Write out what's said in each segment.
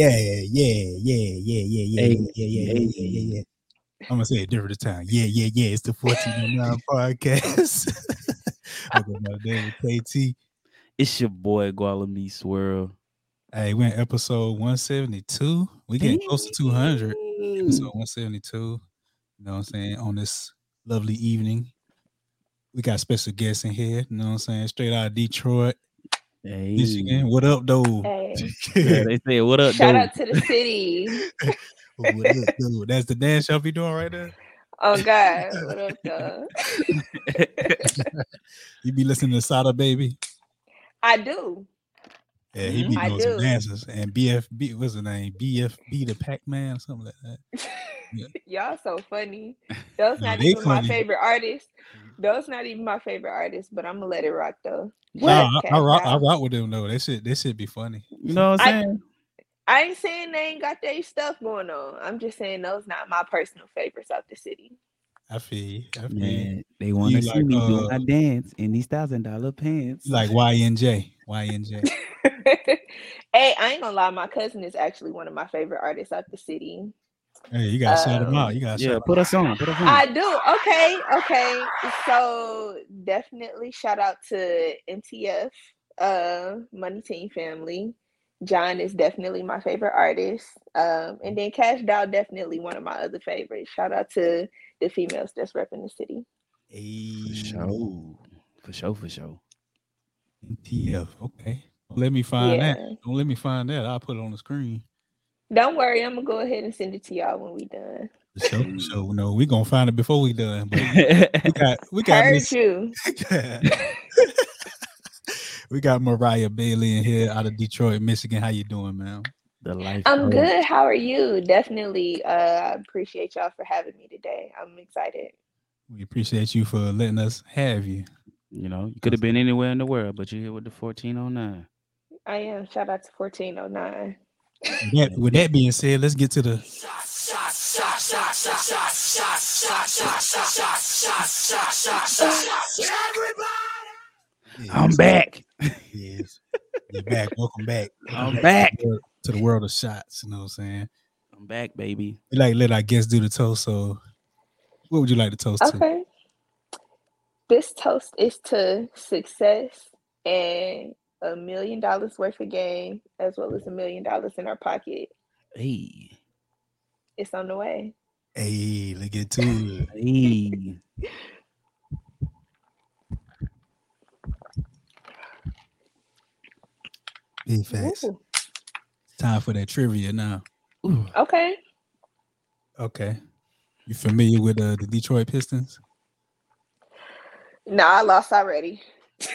Yeah, yeah, yeah, yeah, yeah, yeah, Hey, yeah, yeah, yeah, yeah, yeah, yeah. I'm gonna say it different this time. Yeah, yeah, yeah. It's the 1409 podcast. Welcome to David KT. It's your boy Gualami Swirl. Hey, we're in episode 172. We getting close to 200. Episode 172. You know what I'm saying? On this lovely evening. We got special guests in here. You know what I'm saying? Straight out of Detroit, Hey. Michigan. What up, though? Hey, Yeah, they say what up, shout though? out to the city. what up, though? That's the dance y'all be doing right there. Oh God, what up, though? You be listening to Sada Baby. I do. Yeah, he be I doing some do. dances. And BFB, what's the name? BFB the Packman, or something like that. Y'all so funny. Those Yeah, not they even my favorite artists. Those not even my favorite artists, but I'm gonna let it rock though. Nah, I, I, rock, I rock with them though. They should they should be funny. You know what I'm I- saying? I ain't saying they ain't got their stuff going on. I'm just saying those not my personal favorites of the city. I feel you. I feel. Man, they want to see like, me do uh, my dance in these thousand dollar pants. You Like YNJ. YNJ. hey, I ain't gonna lie, my cousin is actually one of my favorite artists of the city. Hey, you gotta shout them Um, out. You gotta yeah, shout put us on. Put us on. I do. Okay, okay. So definitely shout out to MTF, uh, Money Team Family. John is definitely my favorite artist. Um, and then Kash Doll definitely one of my other favorites. Shout out to the females that's repping the city. For Hey, sure. For sure, for sure. TF. Okay. Don't let me find that. Don't let me find that. I'll put it on the screen. Don't worry, I'm gonna go ahead and send it to y'all when we done. So, sure. for sure. No, we gonna find it before we done. But we got we got Heard Miss- you. we got Mariah Bailey in here out of Detroit, Michigan. How you doing, man? the life. I'm coach. good. How are you? Definitely uh I appreciate y'all for having me today. I'm excited. We appreciate you for letting us have you. You know, you could have been anywhere in the world, but you're here with the 1409. I am. Shout out to 1409. With that, with that being said, let's get to the I'm back. Yes. You're back. Welcome back. I'm Welcome back. to the world- to the world of shots. You know what I'm saying? I'm back, baby. We like let our guests do the toast. So, what would you like to toast to? Okay. This toast is to success and a million dollars worth of game, as well as a million dollars in our pocket. Hey. It's on the way. Hey, look at two. Hey. Big facts. Ooh, Time for that trivia now. Ooh. Okay. Okay. You familiar with uh, the Detroit Pistons? Nah, I lost already.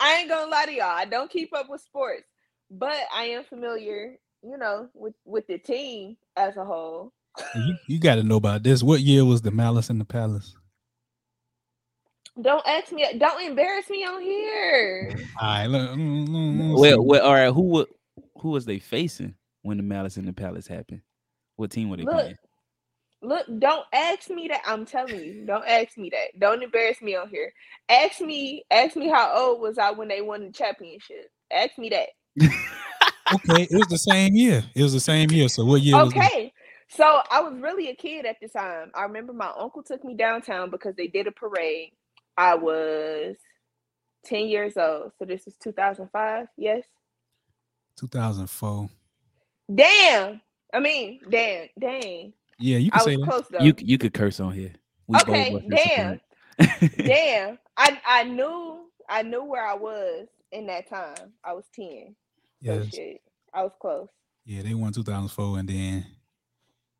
I ain't gonna lie to y'all. I don't keep up with sports, but I am familiar, you know, with with the team as a whole. you you got to know about this. What year was the Malice in the Palace? Don't ask me. Don't embarrass me on here. All right. Look, mm, mm, mm, Well, well, all right. Who wa- who was they facing when the Malice in the Palace happened? What team were they Look, playing? Look, don't ask me that. I'm telling you, don't ask me that. Don't embarrass me on here. Ask me, ask me how old was I when they won the championship. Ask me that. okay, it was the same year. It was the same year. So what year? Okay. So I was really a kid at the time. I remember my uncle took me downtown because they did a parade. I was 10 years old. So this is 2005. Yes. 2004. Damn. I mean, damn, dang. Yeah, you can I say was that. close. You you could curse on here. We Okay, damn. Damn. I I knew I knew where I was in that time. I was 10. So Yes. shit. I was close. Yeah, they won 2004, and then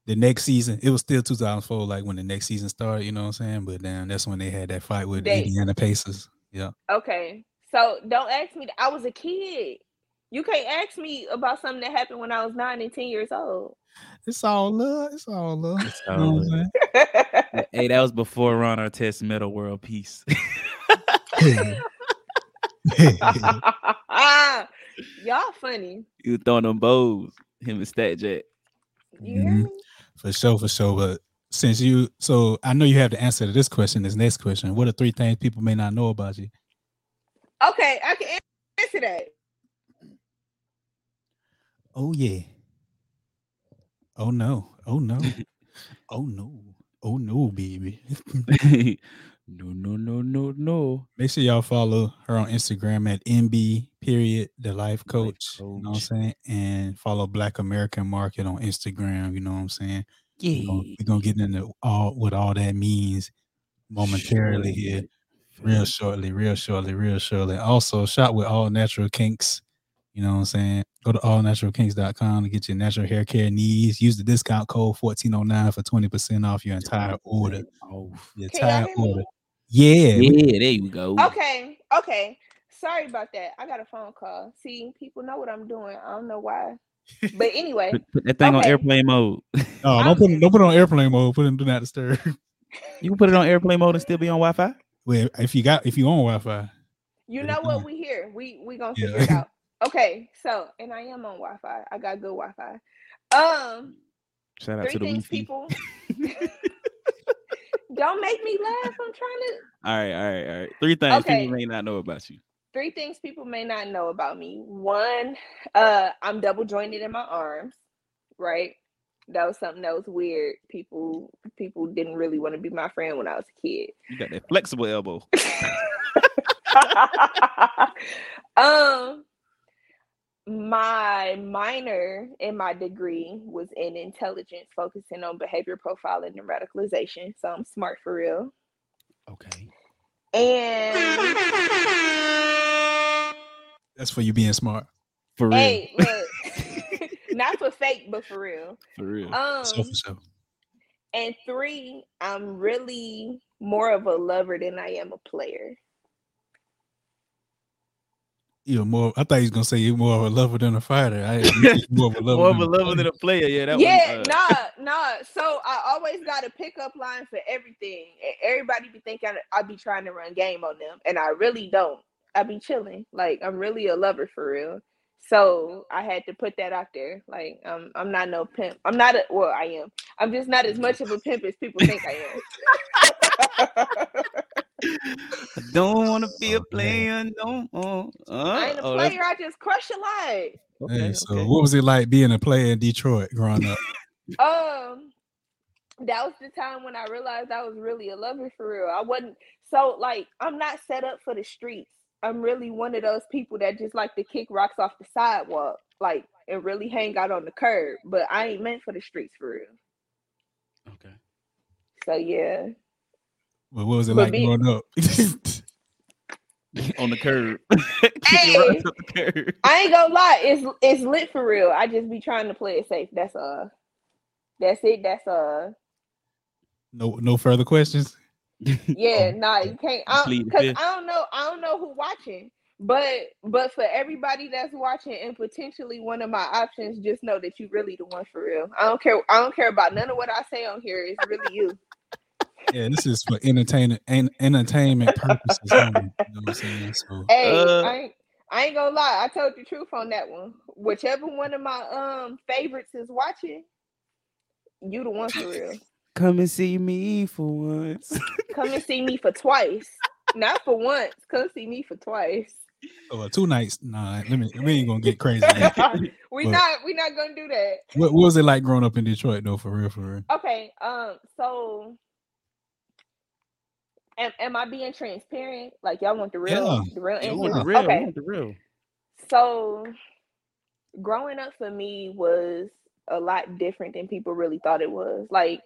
the next season, it was still 2004. Like when the next season started, you know what I'm saying? But then that's when they had that fight with the They- Indiana Pacers. Yeah. Okay. So don't ask me. I was a kid. You can't ask me about something that happened when I was nine and 10 years old. It's all love. It's all love. It's all know love. Hey, that was before Ron Artest Metta World Peace. Y'all funny. you was throwing them bows, him and Stack Jack. You hear Mhm. for sure, for sure. But since you, so I know you have the answer to this question. This next question: What are three things people may not know about you? Okay, I can answer that. Oh yeah. Oh no. Oh no. oh no. Oh no, baby. no, no, no, no, no. Make sure y'all follow her on Instagram at MB period the life coach. Life You know what I'm saying? And follow Black American Market on Instagram. You know what I'm saying? Yeah. We're gonna, we gonna get into all what all that means momentarily here. Real shortly, real shortly, real shortly. Also, shot with all natural kinks. You know what I'm saying? Go to allnaturalkings.com to get your natural hair care needs. Use the discount code 1409 for 20% off your entire order. Off. Oh. Your Can entire hear me? order. Yeah. Yeah, there you go. Okay, okay. Sorry about that. I got a phone call. See, people know what I'm doing. I don't know why. But anyway, Put, put that thing on airplane mode. No, don't put it, don't put it on airplane mode. Put it in do not disturb. You can put it on airplane mode and still be on Wi-Fi. Well, if you got if you on Wi-Fi, you know what we here. We we gonna Yeah. figure it out. Okay, so and I am on Wi-Fi. I got good Wi-Fi. Um, Shout out to the things people. Don't make me laugh. I'm trying to. All right, all right, all right. Three things Okay. people may not know about you. Three things people may not know about me. One, uh, I'm double jointed in my arms. Right. That was something that was weird. People people didn't really want to be my friend when I was a kid. You got that flexible elbow. um my minor in my degree was in intelligence focusing on behavior profiling and radicalization so i'm smart for real Okay. and that's for you being smart. For real. hey look not for fake but for real For real. um So for sure. and three i'm really more of a lover than i am a player You're more. I thought he was gonna say you're more of a lover than a fighter. I you're more of a lover. More of a than lover than a player. Yeah, that yeah, one. uh, nah, nah. So I always got a pickup line for everything. Everybody be thinking I'd be trying to run game on them, and I really don't. I be chilling. Like I'm really a lover for real. So I had to put that out there. Like um, I'm not no pimp. I'm not a well, I am. I'm just not as much of a pimp as people think I am. I don't want to be a Oh, player no more. Uh, I ain't a oh, that's- player. I just crush a lot. Okay, Hey, so okay. what was it like being a player in Detroit growing up? Um, that was the time when I realized I was really a lover for real. I wasn't so like I'm not set up for the streets. I'm really one of those people that just like to kick rocks off the sidewalk, like and really hang out on the curb. But I ain't meant for the streets for real. Okay. So yeah, Well, what was it But like be- growing up? on the curb. Hey! Kicking the curb. I ain't gonna lie, it's it's lit for real. I just be trying to play it safe. That's uh, that's it. That's uh, no, no further questions. yeah, nah, you can't. I, Plead Cause fifth. I don't know, I don't know who watching, but but for everybody that's watching and potentially one of my options, just know that you really the one for real. I don't care. I don't care about none of what I say on here. It's really you. Yeah, this is for entertainment and entertainment purposes only. You know what I'm saying? So Hey, Uh, I ain't, I ain't gonna lie. I told the truth on that one. Whichever one of my um favorites is watching, you the one for real. Come and see me for once. Come and see me for twice, not for once. Come see me for twice. oh, uh, two nights. Nah, let me. We ain't gonna get crazy. we Well- not we not gonna do that. what, what was it like growing up in Detroit though? For real, for real. Okay, um, so am, am I being transparent? Like y'all want the real Yeah. the real Yeah, answer? we want the real. Okay. want the real. So growing up for me was a lot different than people really thought it was. Like,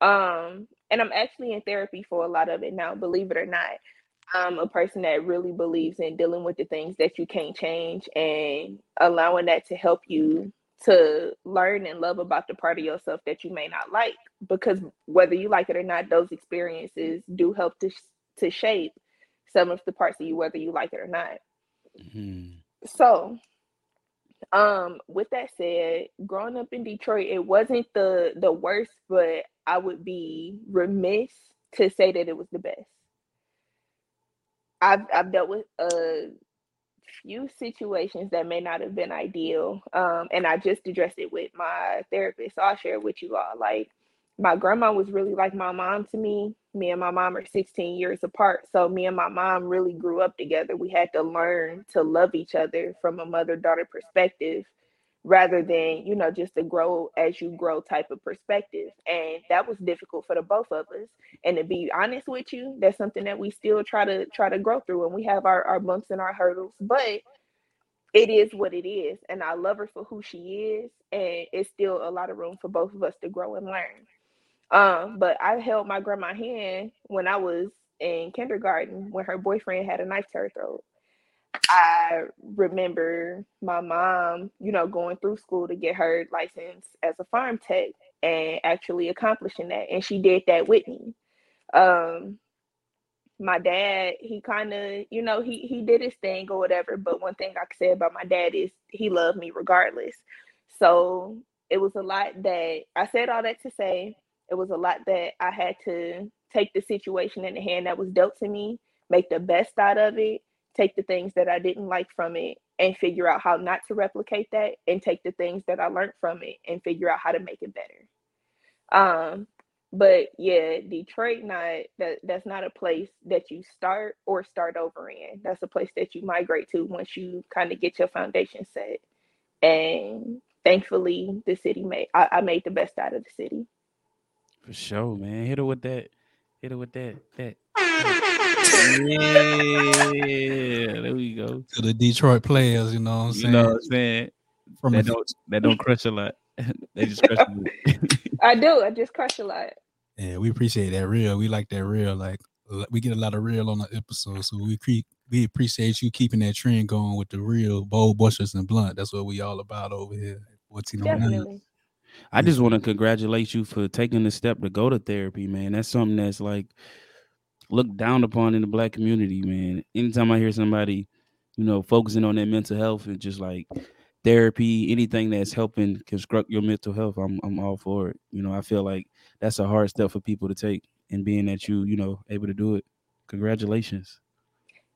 um, and I'm actually in therapy for a lot of it now, believe it or not. I'm a person that really believes in dealing with the things that you can't change and allowing that to help you to learn and love about the part of yourself that you may not like. Because whether you like it or not, those experiences do help to to shape some of the parts of you, whether you like it or not. Mhm. So, um, with that said, growing up in Detroit, it wasn't the the worst, but I would be remiss to say that it was the best. I've I've dealt with a few situations that may not have been ideal, um, and I just addressed it with my therapist. So I'll share it with you all. Like, my grandma was really like my mom to me. Me and my mom are 16 years apart. So me and my mom really grew up together. We had to learn to love each other from a mother daughter perspective rather than you know just a grow as you grow type of perspective. And that was difficult for the both of us. And to be honest with you that's something that we still try to try to grow through and we have our, our bumps and our hurdles but it is what it is and i love her for who she is and it's still a lot of room for both of us to grow and learn. Um but i held my grandma hand when i was in kindergarten when her boyfriend had a knife to her throat I remember my mom, you know, going through school to get her license as a pharm tech and actually accomplishing that. And she did that with me. Um, my dad, he kind of, you know, he he did his thing or whatever. But one thing I can say about my dad is he loved me regardless. So it was a lot that I said all that to say it was a lot that I had to take the situation in the hand that was dealt to me, make the best out of it, take the things that I didn't like from it and figure out how not to replicate that and take the things that I learned from it and figure out how to make it better. Um, but yeah, Detroit not that that's not a place that you start or start over in. That's a place that you migrate to once you kind of get your foundation set. And thankfully the city made I, I made the best out of the city. For sure, man. Hit her with that. Hit her with that. That yeah, there we go. To the Detroit players, you know what I'm saying? You know what I'm saying? From that, don't, that don't crush a lot. they just crush I do. I just crush a lot. Yeah, we appreciate that real. We like that real. Like we get a lot of real on the episode, so we creep. We appreciate you keeping that trend going with the real bold bushes and blunt. That's what we all about over here. What's oh Definitely. I just want to congratulate you for taking the step to go to therapy, man. That's something that's like looked down upon in the black community, man. Anytime I hear somebody, you know, focusing on their mental health and just like therapy, anything that's helping construct your mental health, I'm I'm all for it. You know, I feel like that's a hard step for people to take, and being that you, you know, able to do it, congratulations.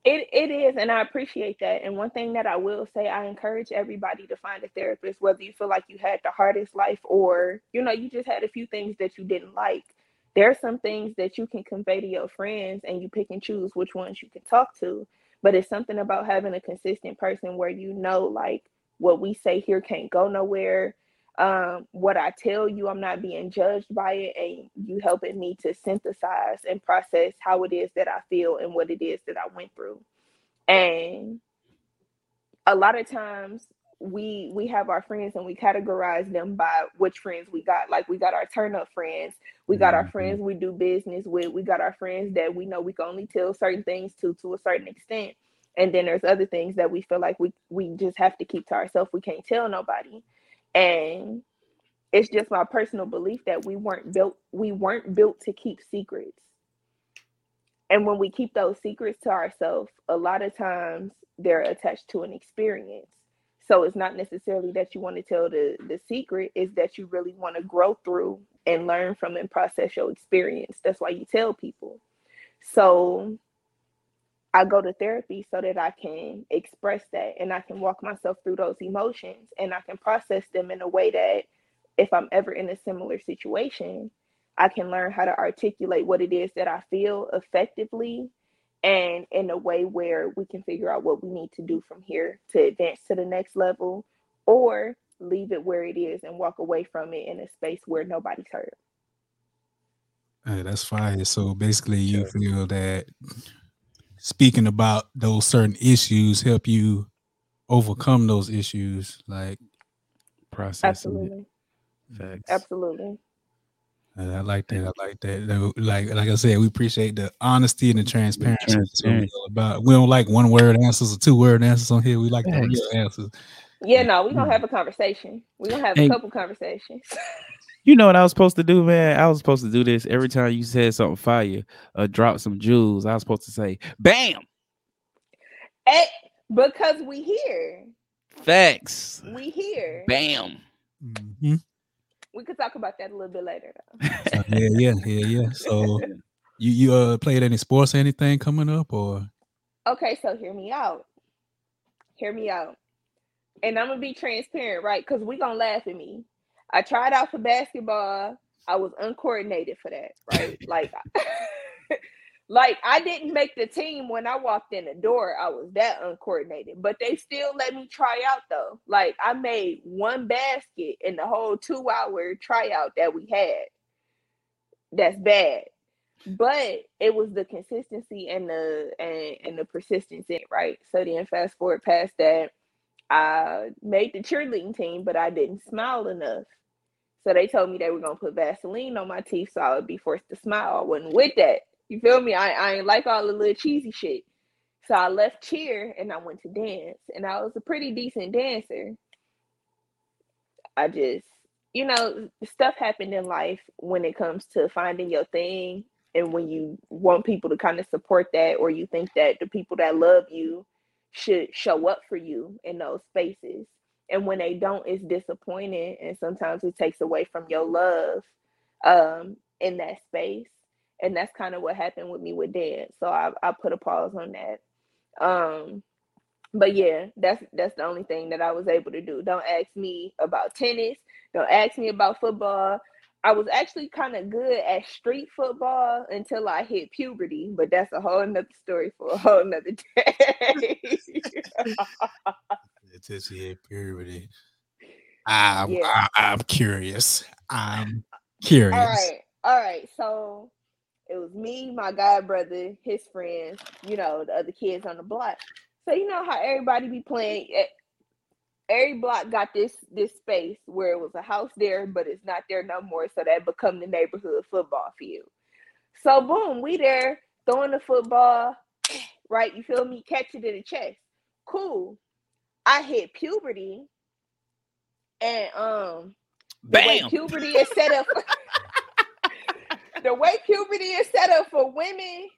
It it is, and I appreciate that. And one thing that I will say, I encourage everybody to find a therapist, whether you feel like you had the hardest life or you know you just had a few things that you didn't like there are some things that you can convey to your friends and you pick and choose which ones you can talk to but it's something about having a consistent person where you know like what we say here can't go nowhere. Um, what i tell you i'm not being judged by it and you helping me to synthesize and process how it is that i feel and what it is that i went through. And a lot of times we we have our friends and we categorize them by which friends we got. Like we got our turn up friends, we got mm-hmm. our friends we do business with, we got our friends that we know we can only tell certain things to to a certain extent. And then there's other things that we feel like we we just have to keep to ourselves. We can't tell nobody. And it's just my personal belief that we weren't built we weren't built to keep secrets. And when we keep those secrets to ourselves, a lot of times they're attached to an experience so it's not necessarily that you want to tell the the secret, is that you really want to grow through and learn from and process your experience. That's why you tell people. So I go to therapy so that I can express that and I can walk myself through those emotions and I can process them in a way that if I'm ever in a similar situation, I can learn how to articulate what it is that I feel effectively and in a way where we can figure out what we need to do from here to advance to the next level or leave it where it is and walk away from it in a space where nobody's hurt. Hey, that's fine. So basically, you feel that speaking about those certain issues help you overcome those issues, like processing. Absolutely. Facts. Absolutely. I like that. I like that. Like like I said, we appreciate the honesty and the transparency. transparency. about we don't like one word answers or two word answers on here. We like the real answers. Yeah, no, we're gonna have a conversation. We're gonna have a couple conversations. you know what I was supposed to do, man? I was supposed to do this every time you said something fire or drop some jewels. I was supposed to say, "Bam!" Hey, eh, because we here. Facts. We here. Bam. Mm-hmm. We could talk about that a little bit later. so, yeah, yeah, yeah, yeah. So you you uh played any sports or anything coming up or? Okay, so hear me out. Hear me out. And I'm gonna be transparent, right? Because we gonna laugh at me. I tried out for basketball. I was uncoordinated for that, right? like Like I didn't make the team when I walked in the door. I was that uncoordinated, but they still let me try out though. Like I made one basket in the whole two hour tryout that we had. That's bad, but it was the consistency and the and, and the persistence in it, right? So then fast forward past that, I made the cheerleading team, but I didn't smile enough. So they told me they were gonna put Vaseline on my teeth so I would be forced to smile. I wasn't with that. You feel me? I, I ain't like all the little cheesy shit. So I left cheer and I went to dance. And I was a pretty decent dancer. I just, you know, stuff happened in life when it comes to finding your thing and when you want people to kind of support that or you think that the people that love you should show up for you in those spaces and when they don't it's disappointing and sometimes it takes away from your love um in that space and that's kind of what happened with me with dad. So I, I put a pause on that. Um but yeah that's that's the only thing that i was able to do. Don't ask me about tennis. Don't ask me about football. I was actually kind of good at street football until i hit puberty but that's a whole nother story for a whole nother day. Until she hit puberty. I'm, yeah. I, I'm curious. I'm curious. All right. All right. So it was me, my god brother, his friends, you know, the other kids on the block. So you know how everybody be playing. Every block got this this space where it was a house there, but it's not there no more. So that become the neighborhood football field. So boom, we there throwing the football, right? You feel me? Catch it in the chest. Cool. I hit puberty, and um, Bam. puberty is set up. the way puberty is set up for women,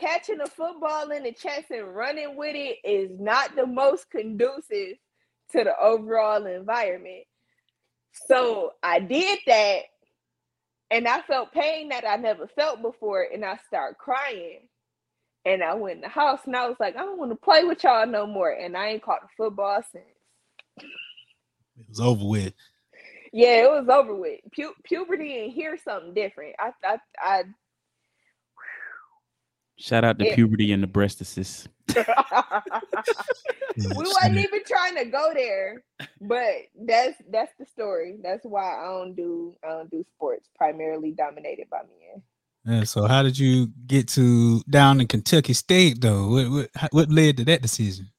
catching a football in the chest and running with it is not the most conducive to the overall environment. So I did that and I felt pain that I never felt before and I started crying. And I went in the house and I was like, I don't want to play with y'all no more. And I ain't caught a football since. It was over with. Yeah, it was over with. Pu- puberty and here's something different. I, I, I. Shout out to it, puberty and the breastises. we wasn't even trying to go there, but that's that's the story. That's why I don't do I don't do sports primarily dominated by men. Yeah, so how did you get to down in Kentucky State though? What what what led to that decision?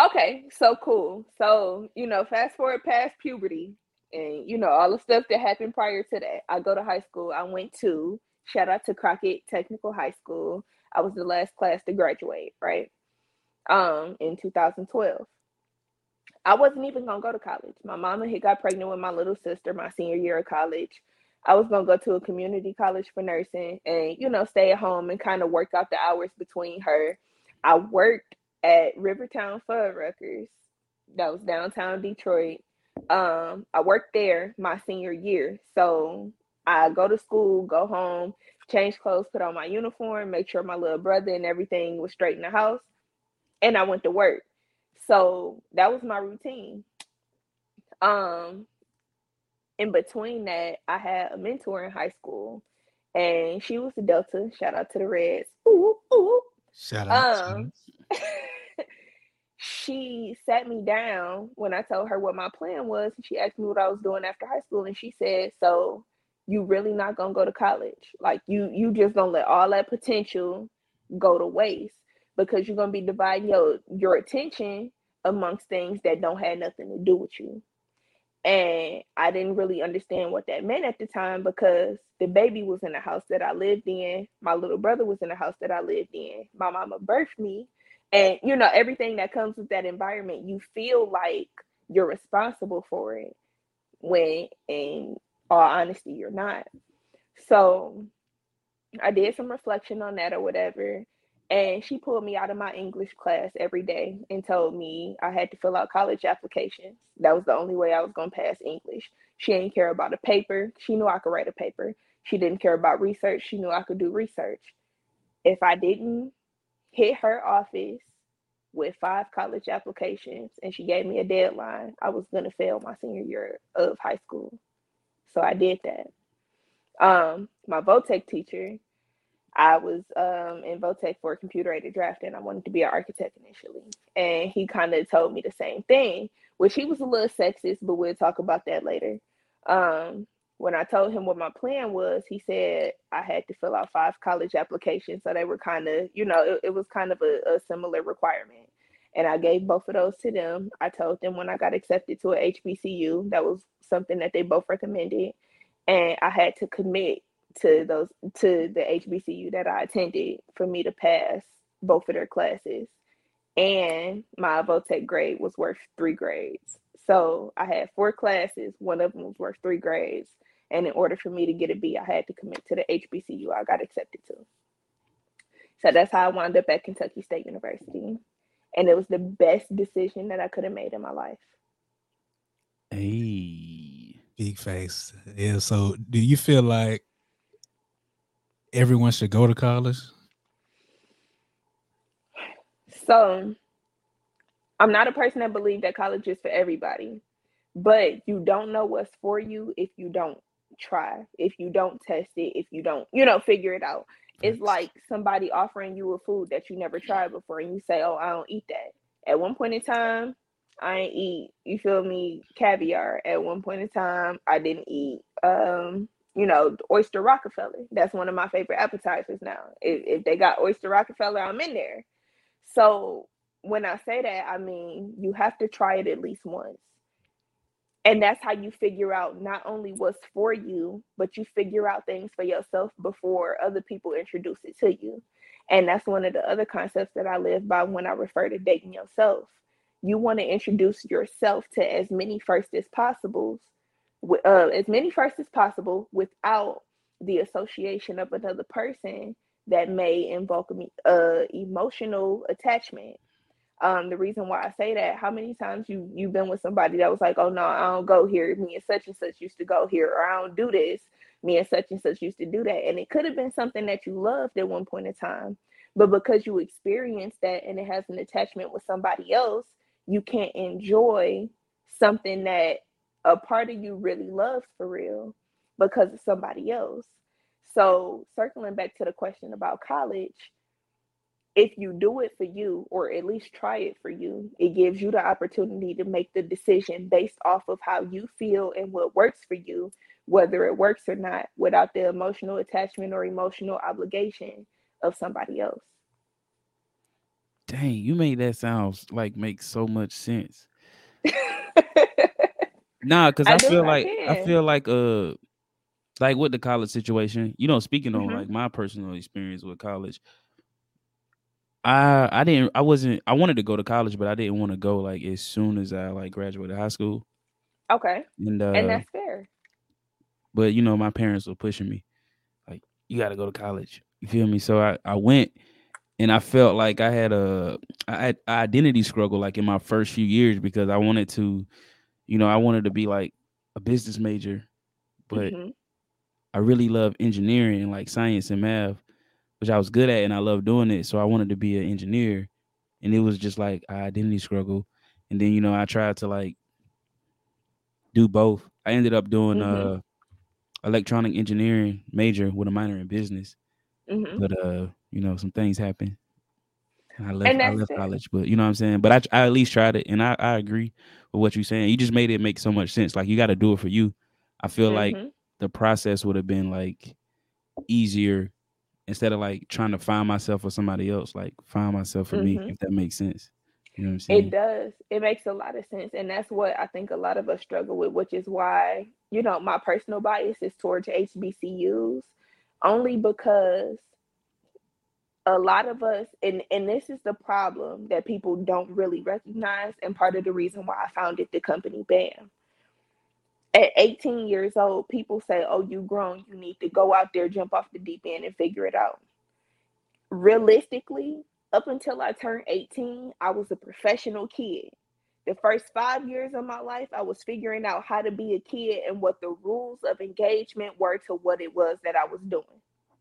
Okay, so cool. So you know, fast forward past puberty, and you know all the stuff that happened prior to that. I go to high school. I went to shout out to Crockett Technical High School. I was the last class to graduate, right? Um, in 2012. I wasn't even gonna go to college. My mama had got pregnant with my little sister my senior year of college. I was gonna go to a community college for nursing and you know stay at home and kind of work out the hours between her. I worked at Rivertown Fuddruckers, that was downtown Detroit, um, I worked there my senior year. So I go to school, go home, change clothes, put on my uniform, make sure my little brother and everything was straight in the house, and I went to work. So that was my routine. Um, in between that, I had a mentor in high school, and she was a Delta. Shout out to the Reds. Ooh, ooh. Shout out. Um, she sat me down when I told her what my plan was. She asked me what I was doing after high school, and she said, "So you really not gonna go to college? Like you you just gonna let all that potential go to waste because you're gonna be dividing your your attention amongst things that don't have nothing to do with you." And I didn't really understand what that meant at the time because the baby was in the house that I lived in. My little brother was in the house that I lived in. My mama birthed me and you know everything that comes with that environment you feel like you're responsible for it when in all honesty you're not. So i did some reflection on that or whatever and she pulled me out of my english class every day and told me i had to fill out college applications. That was the only way i was going to pass english. She didn't care about a paper. She knew i could write a paper. She didn't care about research. She knew i could do research. If i didn't hit her office with five college applications and she gave me a deadline, I was going to fail my senior year of high school. So I did that. Um, my Votech teacher, I was um, in Votech for computer aided drafting. I wanted to be an architect initially. And he kind of told me the same thing, which he was a little sexist, but we'll talk about that later. Um, when I told him what my plan was, he said I had to fill out five college applications. So they were kind of, you know, it, it was kind of a, a, similar requirement. And I gave both of those to them. I told them when I got accepted to a HBCU, that was something that they both recommended. And I had to commit to those to the HBCU that I attended for me to pass both of their classes. And my Votech grade was worth three grades. So I had four classes, one of them was worth three grades. And in order for me to get a B, I had to commit to the HBCU I got accepted to. So that's how I wound up at Kentucky State University. And it was the best decision that I could have made in my life. Hey, big face. Yeah. So do you feel like everyone should go to college? So I'm not a person that believes that college is for everybody, but you don't know what's for you if you don't try, if you don't test it, if you don't, you know, figure it out. It's like somebody offering you a food that you never tried before and you say, Oh, I don't eat that. At one point in time, I ain't eat, you feel me, caviar. At one point in time, I didn't eat um you know, oyster Rockefeller. That's one of my favorite appetizers now. If, if they got oyster Rockefeller, I'm in there. So when I say that, I mean you have to try it at least once. And that's how you figure out not only what's for you, but you figure out things for yourself before other people introduce it to you. And that's one of the other concepts that I live by when I refer to dating yourself. You want to introduce yourself to as many first as possible uh, as many first as possible without the association of another person that may invoke uh, emotional attachment. Um, the reason why I say that, how many times you you've been with somebody that was like, oh no, I don't go here. Me and such and such used to go here, or I don't do this. Me and such and such used to do that, and it could have been something that you loved at one point in time, but because you experienced that and it has an attachment with somebody else, you can't enjoy something that a part of you really loves for real because of somebody else. So, circling back to the question about college, if you do it for you, or at least try it for you, it gives you the opportunity to make the decision based off of how you feel and what works for you, whether it works or not, without the emotional attachment or emotional obligation of somebody else. Dang, you made that sound like make so much sense. Nah, because I, I feel like I, I, feel like uh like with the college situation, you know, speaking mm-hmm. on like my personal experience with college, I I didn't I wasn't I wanted to go to college, but I didn't want to go like as soon as I like graduated high school. Okay. And uh and that's fair. But you know, my parents were pushing me. Like, you gotta go to college. You feel me? So I, I went and I felt like I had a I had identity struggle like in my first few years because I wanted to you know, I wanted to be like a business major, but mm-hmm. I really love engineering and like science and math, which I was good at and I loved doing it. So I wanted to be an engineer. And it was just like identity struggle. And then, you know, I tried to like do both. I ended up doing mm-hmm. uh electronic engineering major with a minor in business. Mm-hmm. But uh, you know, some things happened. I left I left college, but you know what I'm saying. But I, I at least tried it, and I, I agree with what you're saying. You just made it make so much sense. Like you got to do it for you. I feel mm-hmm. like the process would have been like easier instead of like trying to find myself for somebody else. Like find myself for mm-hmm. me, if that makes sense. You know what I'm saying? It does. It makes a lot of sense, and that's what I think a lot of us struggle with, which is why you know my personal bias is towards HBCUs, only because a lot of us and and this is the problem that people don't really recognize and part of the reason why I founded the company BAM. At 18 years old, people say, "Oh, you grown, you need to go out there, jump off the deep end and figure it out." Realistically, up until I turned 18, I was a professional kid. The first 5 years of my life, I was figuring out how to be a kid and what the rules of engagement were to what it was that I was doing.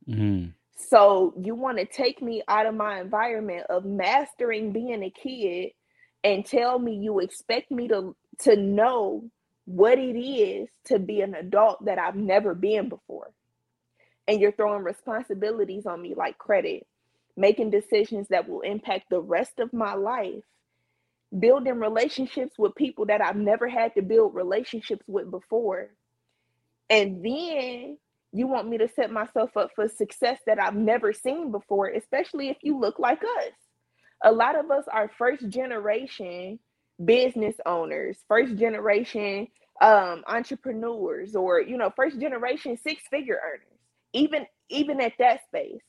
Mm-hmm. So you want to take me out of my environment of mastering being a kid and tell me you expect me to to know what it is to be an adult that I've never been before. and you're throwing responsibilities on me like credit, making decisions that will impact the rest of my life, building relationships with people that I've never had to build relationships with before. And then you want me to set myself up for success that I've never seen before, especially if you look like us. A lot of us are first generation business owners, first generation um, entrepreneurs, or you know, first generation six figure earners. Even even at that space,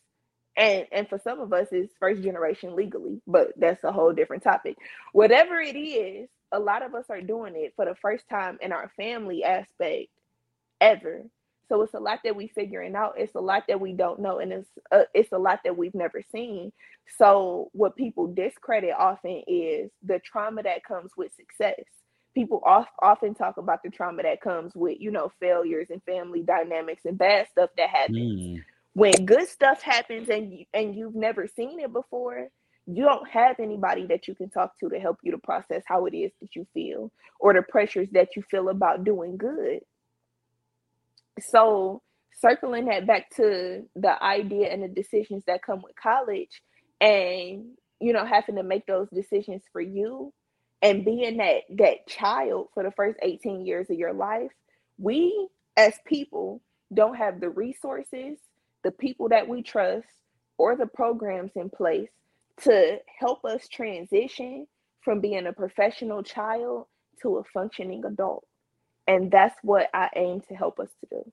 and and for some of us, it's first generation legally, but that's a whole different topic. Whatever it is, a lot of us are doing it for the first time in our family aspect ever so it's a lot that we're figuring out. It's a lot that we don't know, and it's uh, it's a lot that we've never seen. So what people discredit often is the trauma that comes with success. People off, often talk about the trauma that comes with you know failures and family dynamics and bad stuff that happens. Mm. When good stuff happens and you, and you've never seen it before, you don't have anybody that you can talk to to help you to process how it is that you feel or the pressures that you feel about doing good so circling that back to the idea and the decisions that come with college and you know having to make those decisions for you and being that that child for the first 18 years of your life we as people don't have the resources the people that we trust or the programs in place to help us transition from being a professional child to a functioning adult and that's what I aim to help us to do.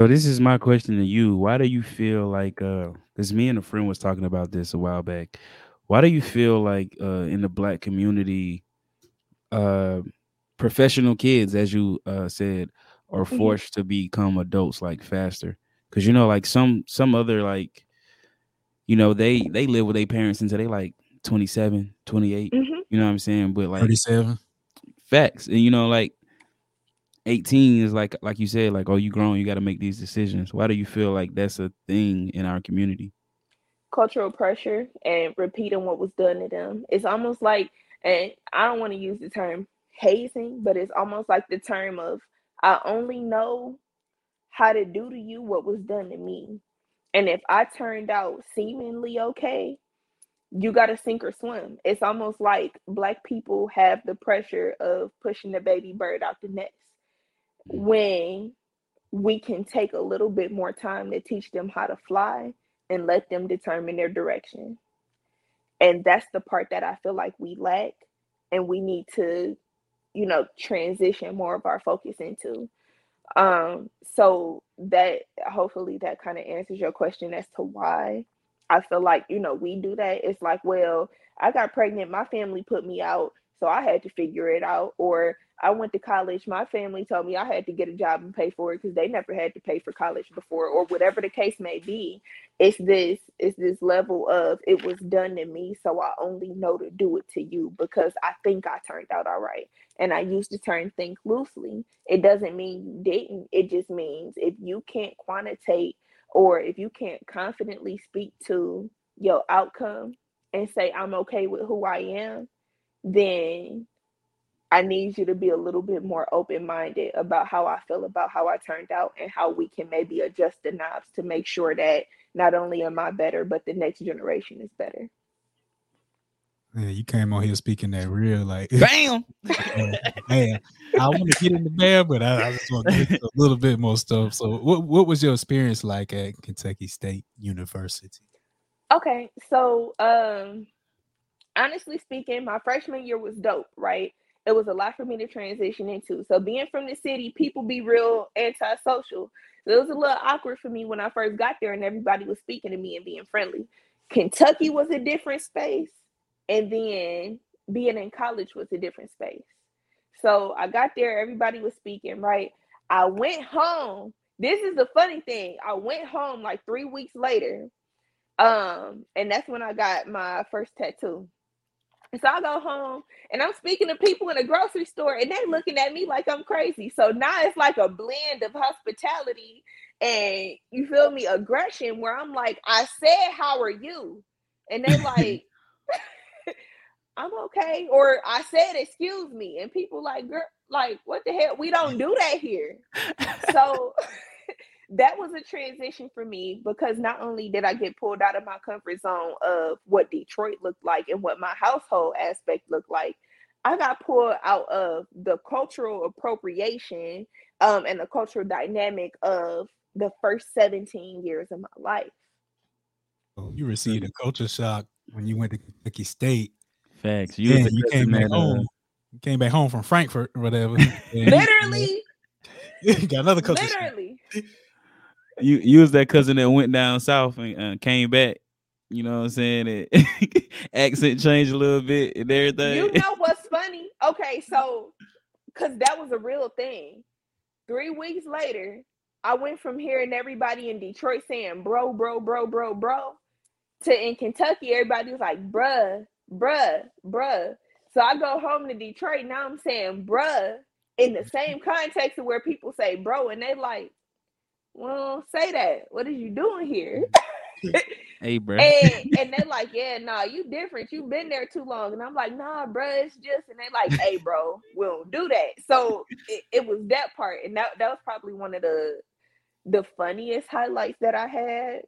So this is my question to you. Why do you feel like uh because me and a friend was talking about this a while back. Why do you feel like uh in the black community uh professional kids, as you uh said, are mm-hmm. forced to become adults like faster? Because you know, like some some other like you know, they they live with their parents until they like 27, 28. Mm-hmm. You know what I'm saying? But like 37 facts. And you know, like 18 is like like you said like oh you grown you got to make these decisions. Why do you feel like that's a thing in our community? Cultural pressure and repeating what was done to them. It's almost like and i don't want to use the term hazing but it's almost like the term of i only know how to do to you what was done to me. And if i turned out seemingly okay you got to sink or swim. It's almost like black people have the pressure of pushing the baby bird out the nest when we can take a little bit more time to teach them how to fly and let them determine their direction. And that's the part that I feel like we lack and we need to, you know, transition more of our focus into. Um, so that hopefully that kind of answers your question as to why I feel like, you know, we do that. It's like, well, I got pregnant, my family put me out, so I had to figure it out. Or I went to college. My family told me I had to get a job and pay for it because they never had to pay for college before, or whatever the case may be. It's this, it's this level of it was done to me, so I only know to do it to you because I think I turned out all right. And I use the term think loosely. It doesn't mean you didn't. It just means if you can't quantitate or if you can't confidently speak to your outcome and say I'm okay with who I am, then I need you to be a little bit more open minded about how I feel about how I turned out and how we can maybe adjust the knobs to make sure that not only am I better, but the next generation is better. Yeah, you came on here speaking that real like bam. man, I want to get in the band, but I, I just want to get a little bit more stuff. So, what what was your experience like at Kentucky State University? Okay, so um, honestly speaking, my freshman year was dope, right? it was a lot for me to transition into. So being from the city, people be real antisocial. So it was a little awkward for me when I first got there and everybody was speaking to me and being friendly. Kentucky was a different space. And then being in college was a different space. So I got there, everybody was speaking, right? I went home. This is the funny thing. I went home like three weeks later. Um, and that's when I got my first tattoo. So I go home and I'm speaking to people in a grocery store and they looking at me like I'm crazy. So now it's like a blend of hospitality and you feel me aggression where I'm like, I said, How are you? And they're like, I'm okay. Or I said, excuse me. And people like, girl, like, what the hell? We don't do that here. so that was a transition for me because not only did I get pulled out of my comfort zone of what Detroit looked like and what my household aspect looked like, I got pulled out of the cultural appropriation um, and the cultural dynamic of the first 17 years of my life. you received a culture shock when you went to Kentucky State. Facts. You, you came back home. You came back home from Frankfort or whatever. Literally. got another culture Literally. Shock. You you was that cousin that went down south and uh, came back. You know what I'm saying? It, accent changed a little bit and everything. You know what's funny? Okay, so because that was a real thing. Three weeks later, I went from hearing everybody in Detroit saying bro, bro, bro, bro, bro, to in Kentucky, everybody was like, bruh, bruh, bruh. So I go home to Detroit. Now I'm saying bruh in the same context of where people say bro, and they like, well, say that. What are you doing here? Mm. hey, bro. And, and they're like, yeah, nah, you different. You've been there too long. And I'm like, nah, bro, it's just. And they're like, hey, bro, we don't do that. So it, it was that part, and that that was probably one of the the funniest highlights that I had.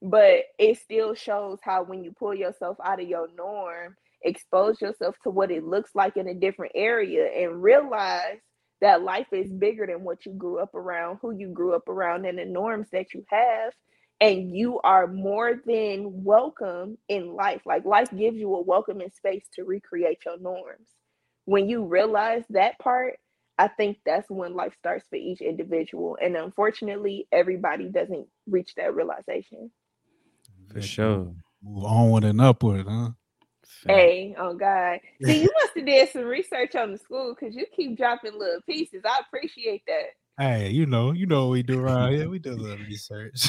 But it still shows how when you pull yourself out of your norm, expose yourself to what it looks like in a different area, and realize that life is bigger than what you grew up around, who you grew up around, and the norms that you have. And you are more than welcome in life. Like life gives you a welcoming space to recreate your norms. When you realize that part, I think that's when life starts for each individual. And unfortunately, everybody doesn't reach that realization. For sure. Move onward and upward, huh? Hey, oh God. See, you must have did some research on the school because you keep dropping little pieces. I appreciate that. Hey, you know, you know what we do around here. We do a little research.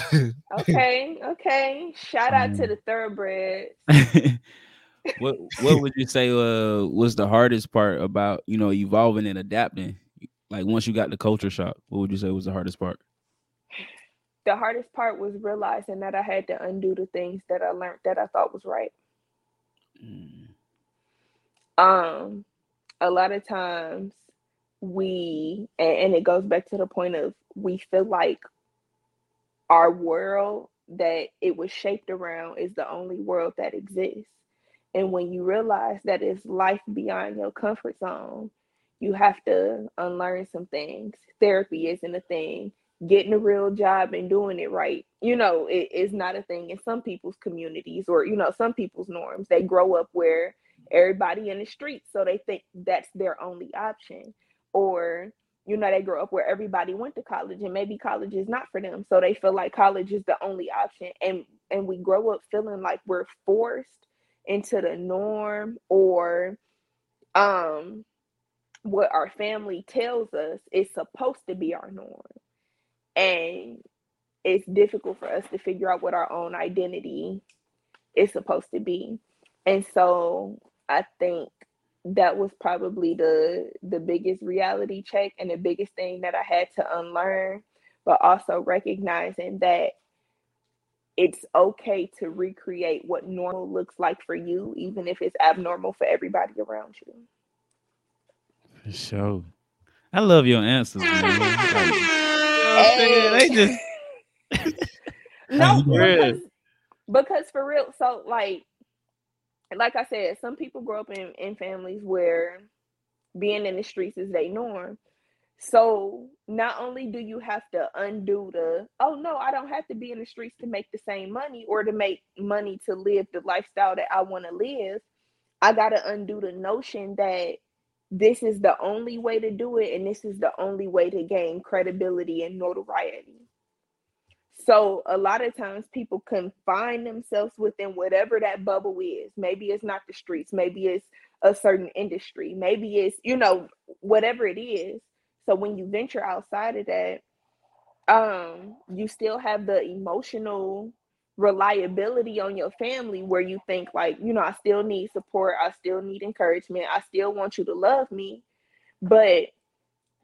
okay, okay. Shout out to the thoroughbreds. what what would you say uh, was the hardest part about you know evolving and adapting? Like once you got the culture shock, what would you say was the hardest part? The hardest part was realizing that I had to undo the things that I learned that I thought was right. Um, a lot of times we and, and it goes back to the point of we feel like our world that it was shaped around is the only world that exists. And when you realize that it's life beyond your comfort zone, you have to unlearn some things. Therapy isn't a thing. Getting a real job and doing it right, you know, it is not a thing in some people's communities or, you know, some people's norms. They grow up where everybody in the streets, so they think that's their only option. Or you know they grow up where everybody went to college and maybe college is not for them so they feel like college is the only option. And and we grow up feeling like we're forced into the norm or um what our family tells us is supposed to be our norm and it's difficult for us to figure out what our own identity is supposed to be and so i think that was probably the the biggest reality check and the biggest thing that I had to unlearn, but also recognizing that it's okay to recreate what normal looks like for you, even if it's abnormal for everybody around you. For sure. I love your answers, hey. They just no, because, because for real. So like like I said, some people grow up in, in families where being in the streets is their norm. So not only do you have to undo the, oh no, I don't have to be in the streets to make the same money or to make money to live the lifestyle that I want to live. I got to undo the notion that this is the only way to do it and this is the only way to gain credibility and notoriety. So a lot of times people confine themselves within whatever that bubble is. Maybe it's not the streets, maybe it's a certain industry, maybe it's, you know, whatever it is. So when you venture outside of that, um, you still have the emotional reliability on your family where you think like, you know, I still need support, I still need encouragement, I still want you to love me. But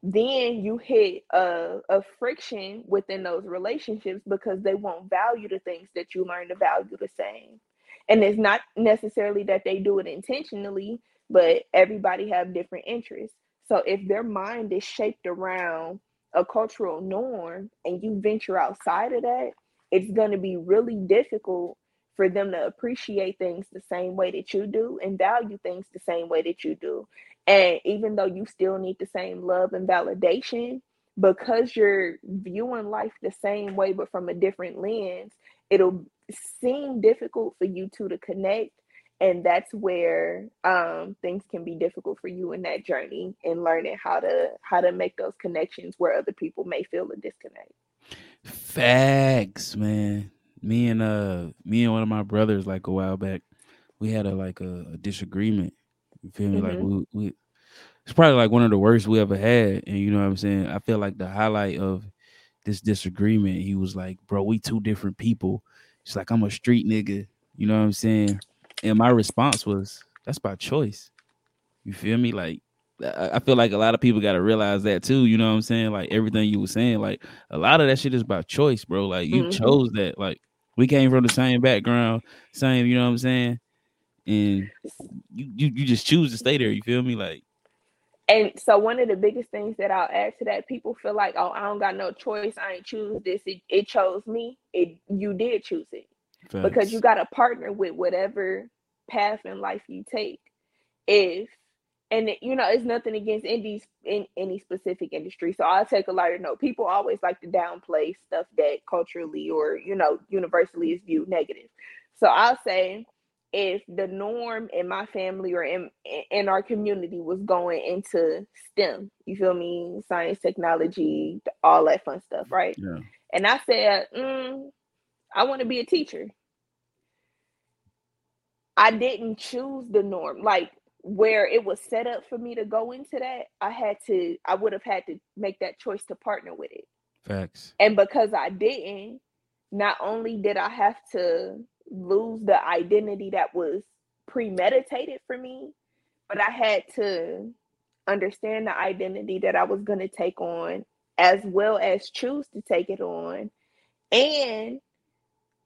then you hit a, a friction within those relationships because they won't value the things that you learn to value the same and it's not necessarily that they do it intentionally but everybody have different interests so if their mind is shaped around a cultural norm and you venture outside of that, it's going to be really difficult for them to appreciate things the same way that you do and value things the same way that you do. And even though you still need the same love and validation, because you're viewing life the same way but from a different lens, it'll seem difficult for you two to connect. And that's where um, things can be difficult for you in that journey and learning how to how to make those connections where other people may feel a disconnect. Facts, man me and uh me and one of my brothers like a while back, we had a like a, a disagreement. You feel me? Mm-hmm. Like we, we it's probably like one of the worst we ever had. And you know what I'm saying? I feel like the highlight of this disagreement, he was like, Bro, we two different people. It's like I'm a street nigga, you know what I'm saying? And my response was, That's by choice. You feel me? Like I feel like a lot of people got to realize that too. You know what I'm saying? Like everything you were saying, like a lot of that shit is about choice, bro. Like you mm-hmm. chose that. Like we came from the same background, same, you know what I'm saying? And you, you you just choose to stay there. You feel me? Like and so one of the biggest things that I'll add to that, people feel like, oh, I don't got no choice. I ain't choose this. It, it chose me. It you did choose it. Facts. Because you gotta partner with whatever path in life you take. If and you know it's nothing against indies in any specific industry. So i'll take a lighter note. People always like to downplay stuff that culturally or you know universally is viewed negative. So i'll say if the norm in my family or in in our community was going into stem you feel me? Science technology all that fun stuff right? Yeah. and i said mm, i want to be a teacher. I didn't choose the norm. Like where it was set up for me to go into that, I had to, I would have had to make that choice to partner with it. Facts. And because I didn't, not only did I have to lose the identity that was premeditated for me, but I had to understand the identity that I was going to take on, as well as choose to take it on, and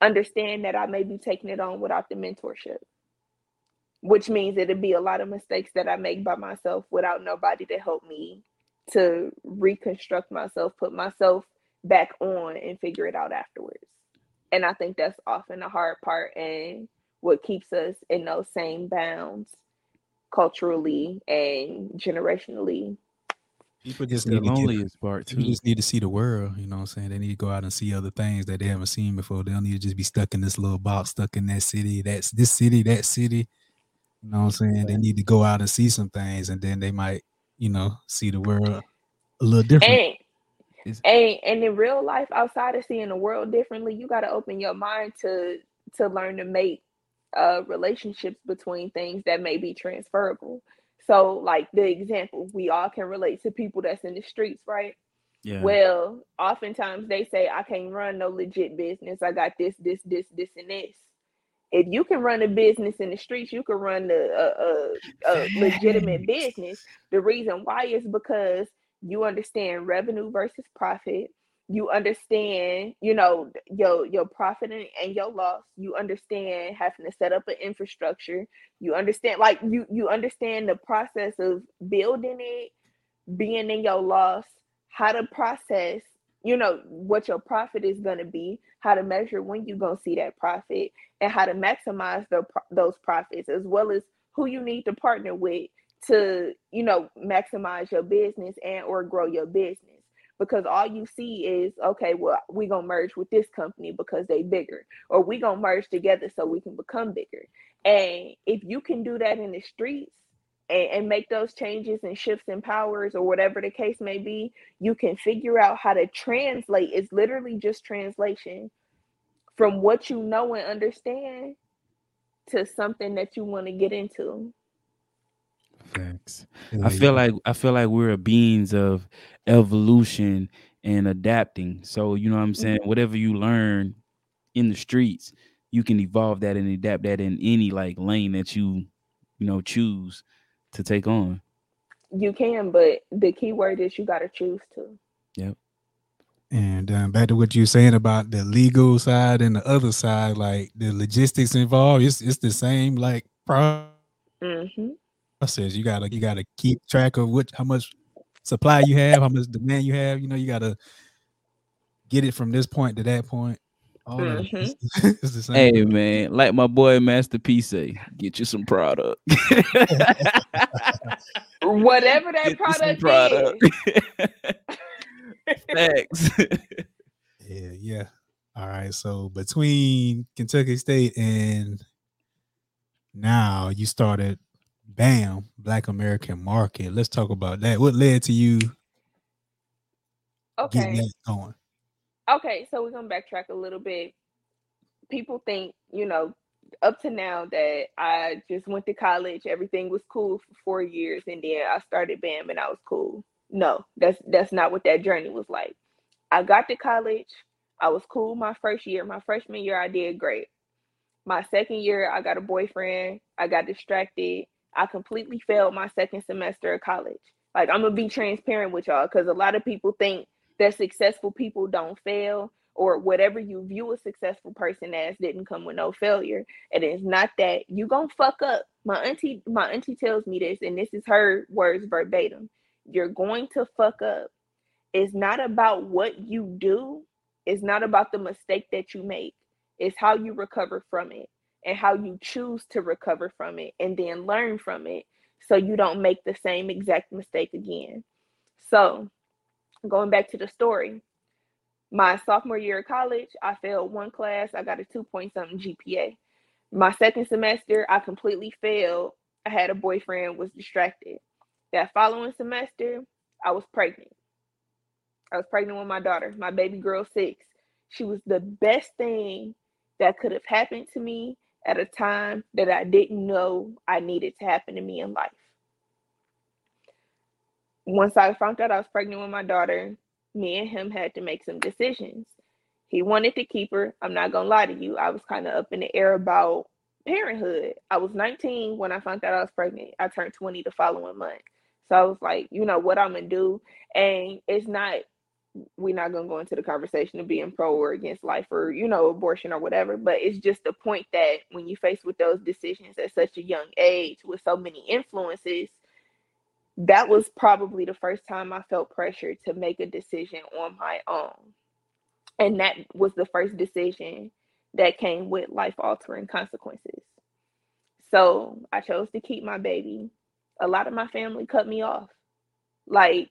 understand that I may be taking it on without the mentorship which means it'd be a lot of mistakes that I make by myself without nobody to help me to reconstruct myself, put myself back on and figure it out afterwards. And I think that's often the hard part and what keeps us in those same bounds culturally and generationally. People just need the loneliest get, part too. People just need to see the world. You know what I'm saying? They need to go out and see other things that they haven't seen before. They don't need to just be stuck in this little box, stuck in that city. That's this city, that city. You know what I'm saying? They need to go out and see some things, and then they might, you know, see the world a little different. And, and, and in real life, outside of seeing the world differently, you got to open your mind to to learn to make uh, relationships between things that may be transferable. So, like the example, we all can relate to people that's in the streets, right? Yeah. Well, oftentimes they say, I can't run no legit business. I got this, this, this, this, and this if you can run a business in the streets, you can run a, a, a, legitimate business. The reason why is because you understand revenue versus profit. You understand, you know, your your profit and, and your loss. You understand having to set up an infrastructure. You understand, like you you understand the process of building it, being in your loss, how to process you know what your profit is going to be how to measure when you're going to see that profit and how to maximize the, those profits as well as who you need to partner with to you know maximize your business and or grow your business. Because all you see is okay well we're going to merge with this company because they bigger or we're going to merge together so we can become bigger. And if you can do that in the streets and, and make those changes and shifts in powers or whatever the case may be, you can figure out how to translate. It's literally just translation from what you know and understand to something that you want to get into. Thanks. I feel like I feel like we're a beings of evolution and adapting. So you know what I'm saying? Mm-hmm. Whatever you learn in the streets, you can evolve that and adapt that in any like lane that you you know choose to take on. You can, but the key word is you got to choose to. Yep. And um, back to what you are saying about the legal side and the other side, like the logistics involved, it's it's the same like mm-hmm. process. Mm-hmm. You gotta you gotta keep track of what how much supply you have, how much demand you have. You know, you gotta get it from this point to that point. All mm-hmm. it's the same. Hey man, like my boy Master P say, get you some product. Whatever that get product, product. is. Thanks. yeah, yeah. All right. So between Kentucky State and now you started BAM, Black American Market. Let's talk about that. What led to you okay. getting that going? Okay, so we're gonna backtrack a little bit. People think, you know, up to now that I just went to college, everything was cool for four years, and then I started BAM and I was cool. No, that's that's not what that journey was like. I got to college, I was cool my first year. My freshman year, I did great. My second year, I got a boyfriend. I got distracted. I completely failed my second semester of college. Like, I'm to be transparent with y'all because a lot of people think that successful people don't fail or whatever you view a successful person as didn't come with no failure. And it's not that you gonna fuck up. My auntie, my auntie tells me this, and this is her words verbatim. You're going to fuck up. It's not about what you do, it's not about the mistake that you make, it's how you recover from it and how you choose to recover from it and then learn from it so you don't make the same exact mistake again. So, going back to the story, my sophomore year of college, I failed one class. I got a two point something GPA. My second semester, I completely failed. I had a boyfriend, was distracted. That following semester, I was pregnant. I was pregnant with my daughter, my baby girl six. She was the best thing that could have happened to me at a time that I didn't know I needed to happen to me in life. Once I found out I was pregnant with my daughter, me and him had to make some decisions. He wanted to keep her. I'm not gonna lie to you. I was kind of up in the air about parenthood. I was 19 when I found out I was pregnant. I turned 20 the following month. So I was like, you know what I'm gonna do. And it's not we're not going to go into the conversation of being pro or against life or you know abortion or whatever but it's just the point that when you face with those decisions at such a young age with so many influences that was probably the first time i felt pressure to make a decision on my own. And that was the first decision that came with life altering consequences. So i chose to keep my baby. A lot of my family cut me off. Like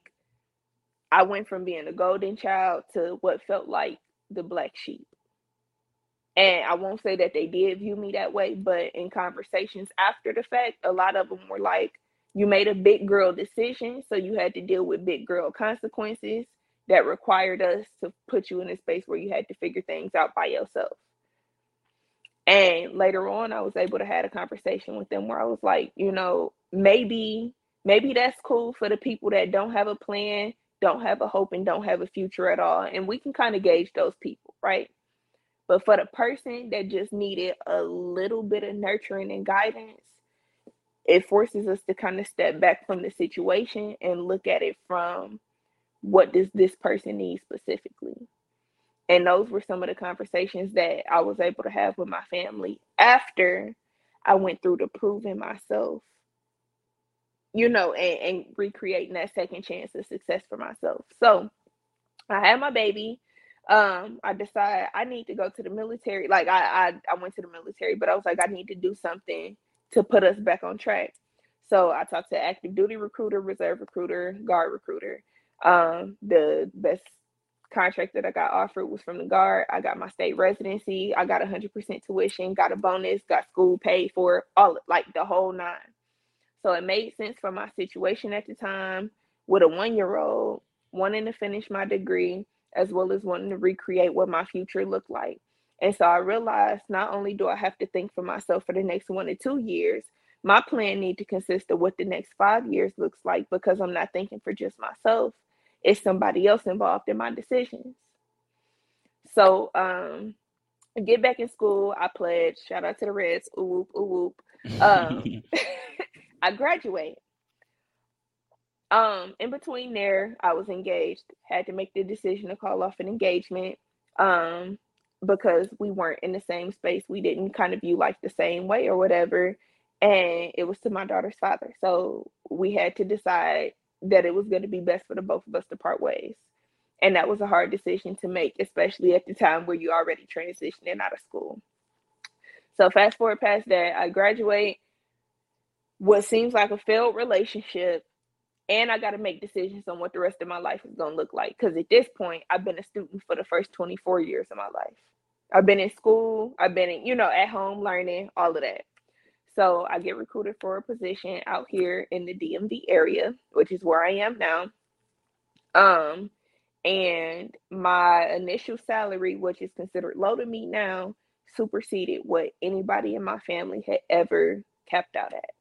I went from being a golden child to what felt like the black sheep. And I won't say that they did view me that way, but in conversations after the fact, a lot of them were like, you made a big girl decision, so you had to deal with big girl consequences that required us to put you in a space where you had to figure things out by yourself. And later on, I was able to have a conversation with them where I was like, you know, maybe, maybe that's cool for the people that don't have a plan don't have a hope and don't have a future at all. And we can kind of gauge those people, right? But for the person that just needed a little bit of nurturing and guidance, it forces us to kind of step back from the situation and look at it from what does this person need specifically. And those were some of the conversations that I was able to have with my family after I went through the proving myself you know, and, and recreating that second chance of success for myself. So I had my baby. Um, I decided I need to go to the military. Like I, I I went to the military, but I was like, I need to do something to put us back on track. So I talked to active duty recruiter, reserve recruiter, guard recruiter. Um, the best contract that I got offered was from the guard. I got my state residency. I got 100% tuition, got a bonus, got school paid for, all like the whole nine. So it made sense for my situation at the time with a one year old wanting to finish my degree as well as wanting to recreate what my future looked like. And so I realized not only do I have to think for myself for the next one to two years, my plan need to consist of what the next five years looks like because I'm not thinking for just myself. It's somebody else involved in my decisions. So um get back in school, I pledged, shout out to the Reds, ooh whoop, ooh whoop. Um I graduated. Um, in between there, I was engaged. Had to make the decision to call off an engagement. Um, because we weren't in the same space. We didn't kind of view life the same way or whatever. And it was to my daughter's father. So we had to decide that it was going to be best for the both of us to part ways. And that was a hard decision to make, especially at the time where you already transitioning out of school. So fast forward past that, I graduate what seems like a failed relationship and I got to make decisions on what the rest of my life is going to look like. Because at this point, I've been a student for the first 24 years of my life. I've been in school, I've been in, you know, at home learning, all of that. So I get recruited for a position out here in the DMV area, which is where I am now. Um, and my initial salary, which is considered low to me now, superseded what anybody in my family had ever capped out at.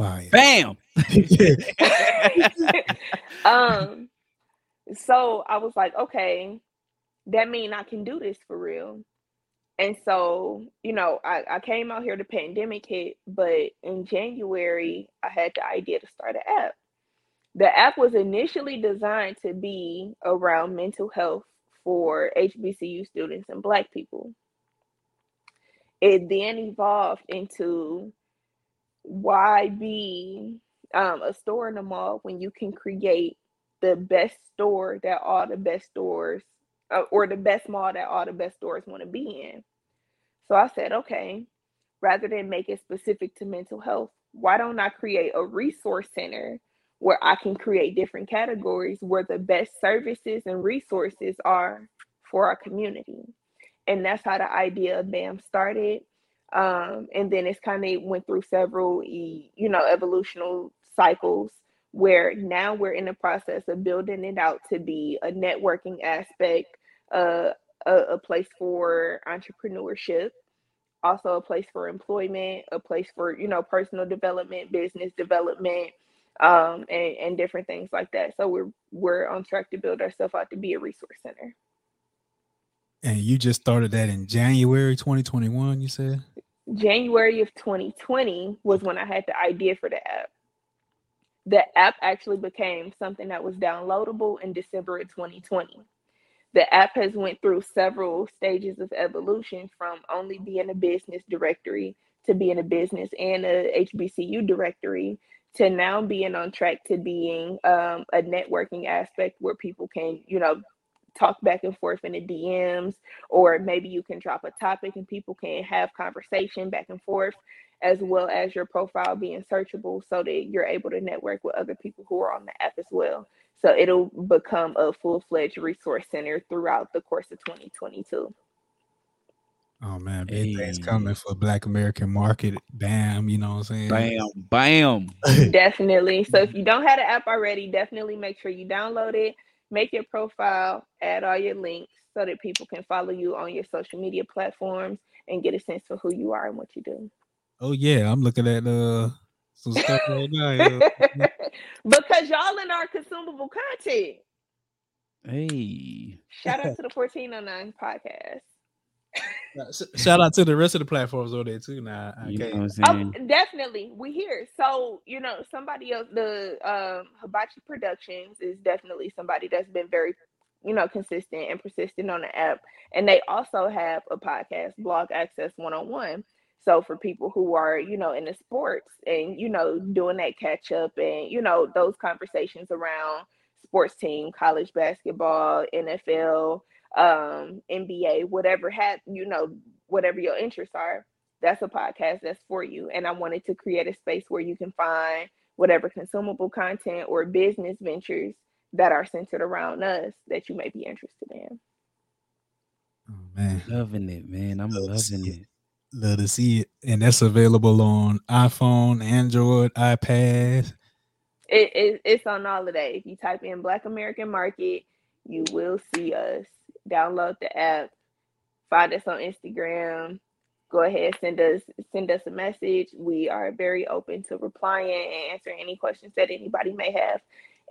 Fire. Bam. um, so I was like, okay, that mean I can do this for real. And so, you know, I, I came out here, the pandemic hit, but in January, I had the idea to start an app. The app was initially designed to be around mental health for HBCU students and Black people. It then evolved into why be um, a store in the mall when you can create the best store that all the best stores uh, or the best mall that all the best stores want to be in. So I said, okay, rather than make it specific to mental health, why don't I create a resource center where I can create different categories where the best services and resources are for our community? And that's how the idea of BAM started. Um, and then it's kind of went through several, you know, evolutional cycles where now we're in the process of building it out to be a networking aspect, uh, a, a place for entrepreneurship, also a place for employment, a place for you know personal development, business development, um, and, and different things like that. So we're we're on track to build ourselves out to be a resource center. And you just started that in January 2021, you said? January of 2020 was when I had the idea for the app. The app actually became something that was downloadable in December of 2020. The app has went through several stages of evolution from only being a business directory to being a business and a HBCU directory to now being on track to being um, a networking aspect where people can, you know, talk back and forth in the DMs, or maybe you can drop a topic and people can have conversation back and forth, as well as your profile being searchable so that you're able to network with other people who are on the app as well. So it'll become a full fledged resource center throughout the course of 2022. Oh man, big hey. things coming for Black American market. Bam, you know what I'm saying? Bam, bam. definitely. So if you don't have the app already, definitely make sure you download it make your profile, add all your links so that people can follow you on your social media platforms and get a sense for who you are and what you do. Oh yeah, I'm looking at uh some stuff right now. because y'all in our consumable content. Hey. Shout out to the 1409 podcast. Shout out to the rest of the platforms over there too. Now, okay. You know oh, definitely, we here. So you know, somebody else, the um, Hibachi Productions is definitely somebody that's been very, you know, consistent and persistent on the app, and they also have a podcast, Blog Access One on One. So for people who are, you know, in the sports and you know doing that catch up and you know those conversations around sports team, college basketball, NFL um, NBA, whatever had you know, whatever your interests are, that's a podcast that's for you. And I wanted to create a space where you can find whatever consumable content or business ventures that are centered around us that you may be interested in. Oh man, loving it, man. I'm Love loving it. Love to see it, and that's available on iPhone, Android, iPad. It, it, it's on all of that. If you type in Black American Market, you will see us download the app, find us on Instagram. Go ahead, send us send us a message. We are very open to replying and answering any questions that anybody may have.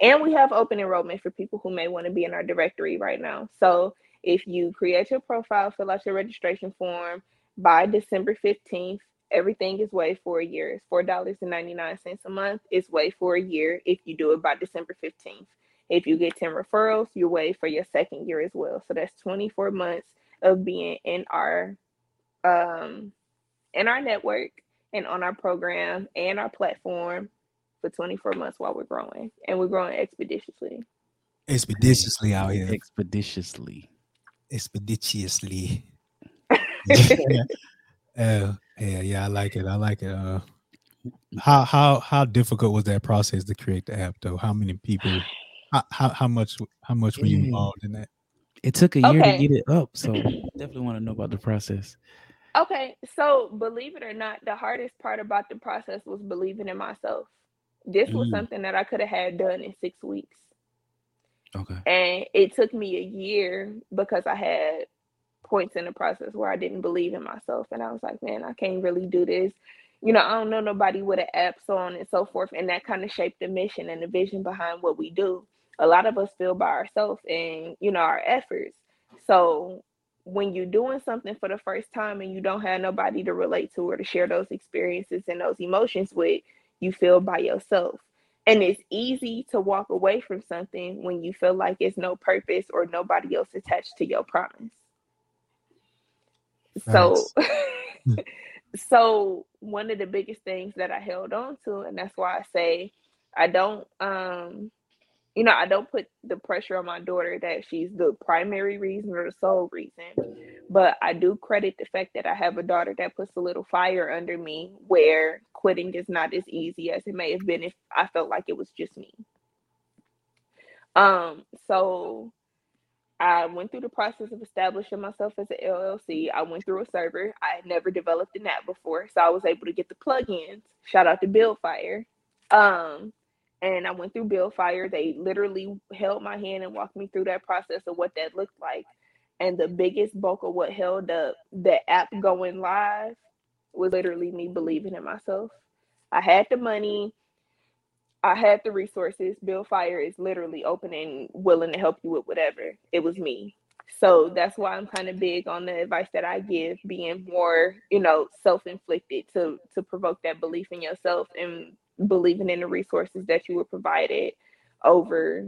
And we have open enrollment for people who may want to be in our directory right now. So if you create your profile, fill out your registration form by December 15th, everything is waived for a year. It's $4.99 a month. It's waived for a year if you do it by December 15th. If you get 10 referrals, you waive for your second year as well. So that's 24 months of being in our um in our network and on our program and our platform for 24 months while we're growing, and we're growing expeditiously. Expeditiously out here. Expeditiously. Expeditiously. yeah. Uh, yeah, yeah, I like it. I like it. Uh, how how how difficult was that process to create the app though? How many people? How how, how much how much were you involved in that? It took a year Okay. to get it up, so definitely want to know about the process. Okay, so believe it or not, the hardest part about the process was believing in myself. This was Mm. something that I could have had done in six weeks. Okay. And it took me a year because I had points in the process where I didn't believe in myself. And I was like, man, I can't really do this. You know, I don't know nobody with an app, so on and so forth. And that kind of shaped the mission and the vision behind what we do. A lot of us feel by ourselves and, you know, our efforts. So when you're doing something for the first time and you don't have nobody to relate to or to share those experiences and those emotions with, you feel by yourself. And it's easy to walk away from something when you feel like it's no purpose or nobody else attached to your promise. So, so one of the biggest things that I held on to, and that's why I say I don't, um, you know, I don't put the pressure on my daughter that she's the primary reason or the sole reason, but I do credit the fact that I have a daughter that puts a little fire under me where quitting is not as easy as it may have been if I felt like it was just me. Um, so I went through the process of establishing myself as an LLC. I went through a server. I had never developed an app before, so I was able to get the plugins. Shout out to Buildfire. Um, and I went through Buildfire. They literally held my hand and walked me through that process of what that looked like. And the biggest bulk of what held up the app going live was literally me believing in myself. I had the money. I had the resources. Buildfire is literally open and willing to help you with whatever. It was me. So that's why I'm kind of big on the advice that I give, being more, you know, self-inflicted to to provoke that belief in yourself and believing in the resources that you were provided over,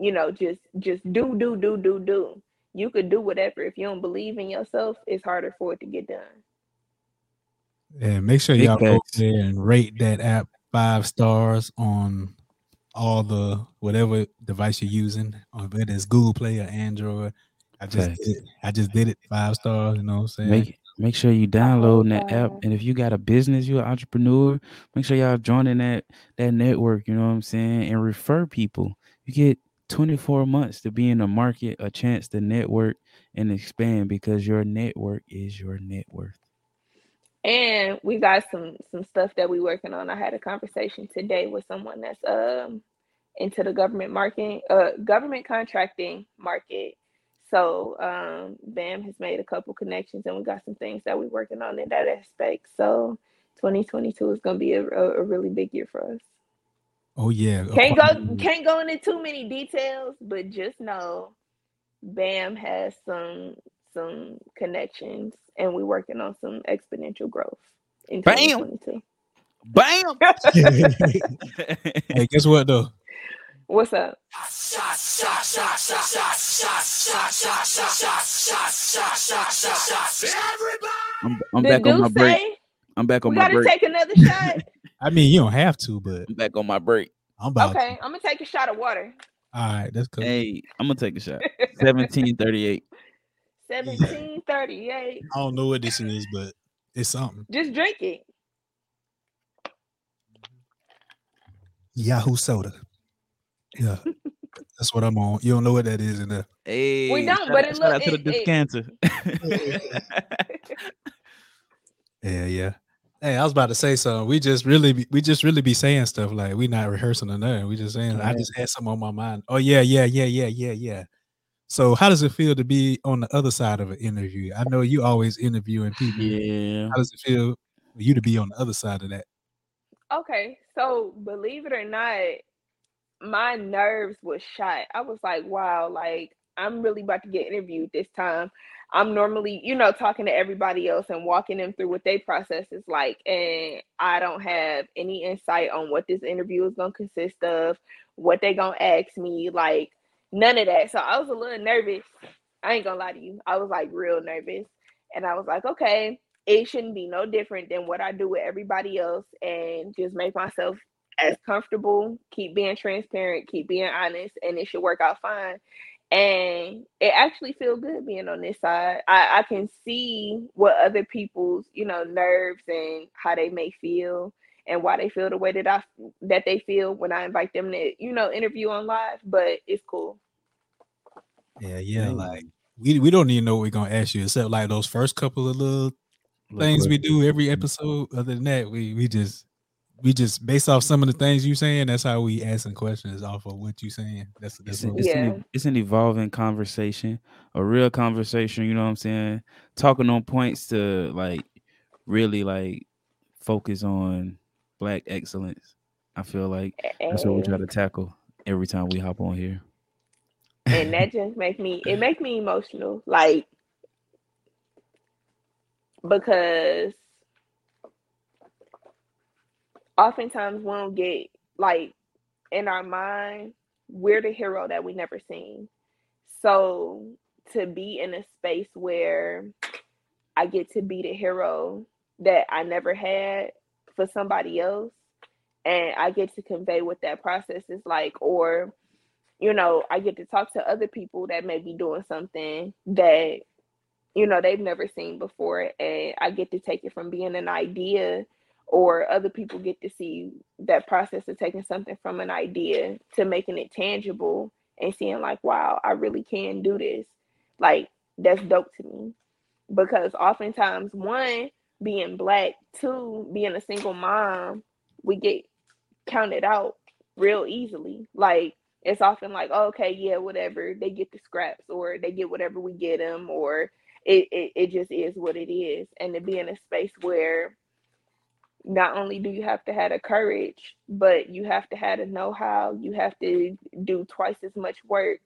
you know, just just do, do, do, do, do. You could do whatever. If you don't believe in yourself, it's harder for it to get done. And make sure y'all go there and rate that app five stars on all the whatever device you're using, or whether it's Google Play or Android. I just did it. I just did it five stars. You know what I'm saying? Make make sure you Oh, download that app, and if you got a business, you're an entrepreneur. Make sure y'all joining that that network. You know what I'm saying, and refer people. You get 24 months to be in the market, a chance to network and expand because your network is your net worth. And we got some some stuff that we working on. I had a conversation today with someone that's um into the government market, uh government contracting market. So um BAM has made a couple connections and we got some things that we're working on in that aspect. So 2022 is gonna be a, a, a really big year for us. Oh yeah. Can't go can't go into too many details, but just know BAM has some some connections and we're working on some exponential growth in Bam! 2022. Bam! Hey, guess what though? What's up? I'm, I'm back on my Deuce break. I'm back on we my gotta break. take another shot? I mean, you don't have to, but I'm back on my break. I'm about. okay, I'm gonna take a shot of water. All right, that's cool. Hey, I'm gonna take a shot. 1738. 1738. I don't know what this is, but it's something. Just drink it. Yahoo soda. Yeah, that's what I'm on. You don't know what that is in there. Hey, don't, but it shout look- out to the it- it- Yeah, yeah. Hey, I was about to say something. We just really, be, we just really be saying stuff like we not rehearsing or nothing. We just saying. I just had something on my mind. Oh yeah, yeah, yeah, yeah, yeah, yeah. So, how does it feel to be on the other side of an interview? I know you always interviewing people. yeah. How does it feel for you to be on the other side of that? Okay, so believe it or not, my nerves was shot. I was like, wow, like I'm really about to get interviewed this time. I'm normally, you know, talking to everybody else and walking them through what their process is like. And I don't have any insight on what this interview is gonna consist of, what they're gonna ask me, like none of that. So I was a little nervous. I ain't gonna lie to you. I was like real nervous. And I was like, okay, it shouldn't be no different than what I do with everybody else and just make myself as comfortable, keep being transparent, keep being honest, and it should work out fine. And it actually feels good being on this side. I, I can see what other people's, you know, nerves and how they may feel and why they feel the way that I that they feel when I invite them to, you know, interview on live, but it's cool. Yeah, yeah. Like we we don't even know what we're gonna ask you except like those first couple of little things we do every episode. Other than that, we we just we just based off some of the things you saying. That's how we asking questions off of what you saying. That's that's it's, it's, yeah. an, it's an evolving conversation, a real conversation. You know what I'm saying? Talking on points to like really like focus on black excellence. I feel like that's what we try to tackle every time we hop on here. And that just make me it make me emotional. Like because oftentimes we don't get like in our mind, we're the hero that we never seen. So to be in a space where I get to be the hero that I never had for somebody else and I get to convey what that process is like or you know, I get to talk to other people that may be doing something that you know they've never seen before and I get to take it from being an idea or other people get to see that process of taking something from an idea to making it tangible and seeing like wow i really can do this. Like that's dope to me. Because oftentimes one being black two being a single mom we get counted out real easily. Like it's often like oh, okay yeah whatever. They get the scraps or they get whatever we get them or it, it, it just is what it is. And to be in a space where not only do you have to have the courage, but you have to have the know-how. You have to do twice as much work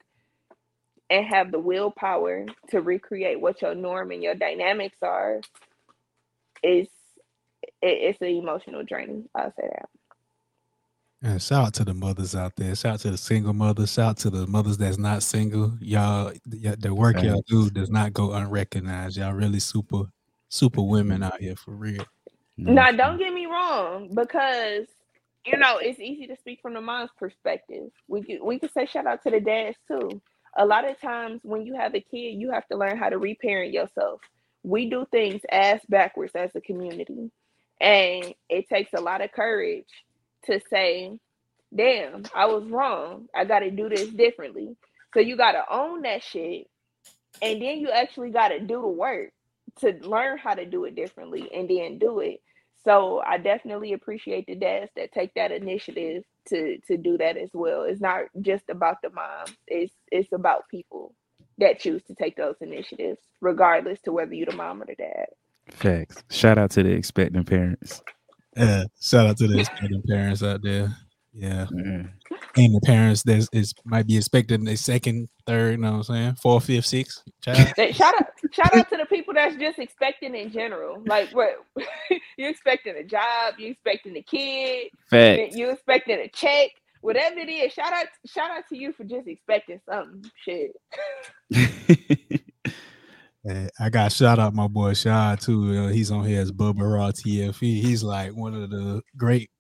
and have the willpower to recreate what your norm and your dynamics are. Is it, it's an emotional journey. I'll say that. And shout out to the mothers out there. Shout out to the single mothers. Shout out to the mothers that's not single. Y'all, the work y'all do does not go unrecognized. Y'all really super, super women out here for real. Now, don't get me wrong, because you know it's easy to speak from the mom's perspective. We can, we could say shout out to the dads too. A lot of times when you have a kid, you have to learn how to reparent yourself. We do things ass backwards as a community, and it takes a lot of courage to say, "Damn, I was wrong. I got to do this differently." So you got to own that shit, and then you actually got to do the work to learn how to do it differently and then do it. So I definitely appreciate the dads that take that initiative to to do that as well. It's not just about the moms. It's it's about people that choose to take those initiatives, regardless to whether you're the mom or the dad. Facts. Shout out to the expecting parents. Yeah, shout out to the expecting parents out there. Yeah. Mm-hmm. And the parents that is might be expecting a second, third, you know what I'm saying? Fourth, fifth, sixth child. shout out shout out to the people that's just expecting in general. Like what you expecting a job, you expecting a kid, Fact. you expecting a check, whatever it is. Shout out shout out to you for just expecting something. Shit. I got shout out my boy Shad too. Uh, he's on here as Bubba Raw TFE. He's like one of the great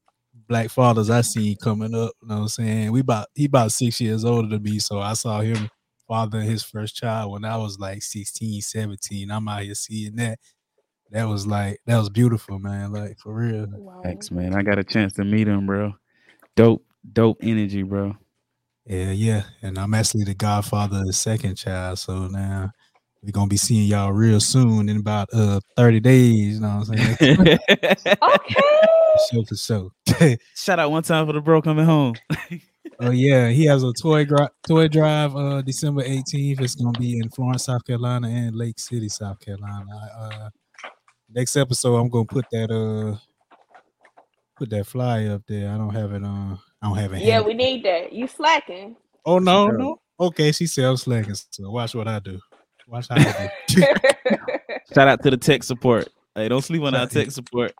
black fathers I see coming up. You know what I'm saying? We about he about six years older than me. So I saw him fathering his first child when I was like 16, 17. I'm out here seeing that. That was like that was beautiful, man. Like for real. Wow. Thanks, man. I got a chance to meet him, bro. Dope, dope energy, bro. Yeah, yeah. And I'm actually the godfather of the second child. So now we're gonna be seeing y'all real soon in about uh 30 days. You know what I'm saying? okay. Show for show. Shout out one time for the bro coming home. oh yeah, he has a toy gra- toy drive uh December 18th. It's gonna be in Florence, South Carolina, and Lake City, South Carolina. Uh, next episode, I'm gonna put that uh put that fly up there. I don't have it on. Uh, I don't have it. Yeah, we need that. You slacking? Oh no, no. Okay, she said I'm slacking. So watch what I do. Watch how I do. Shout out to the tech support. Hey, don't sleep on our tech support.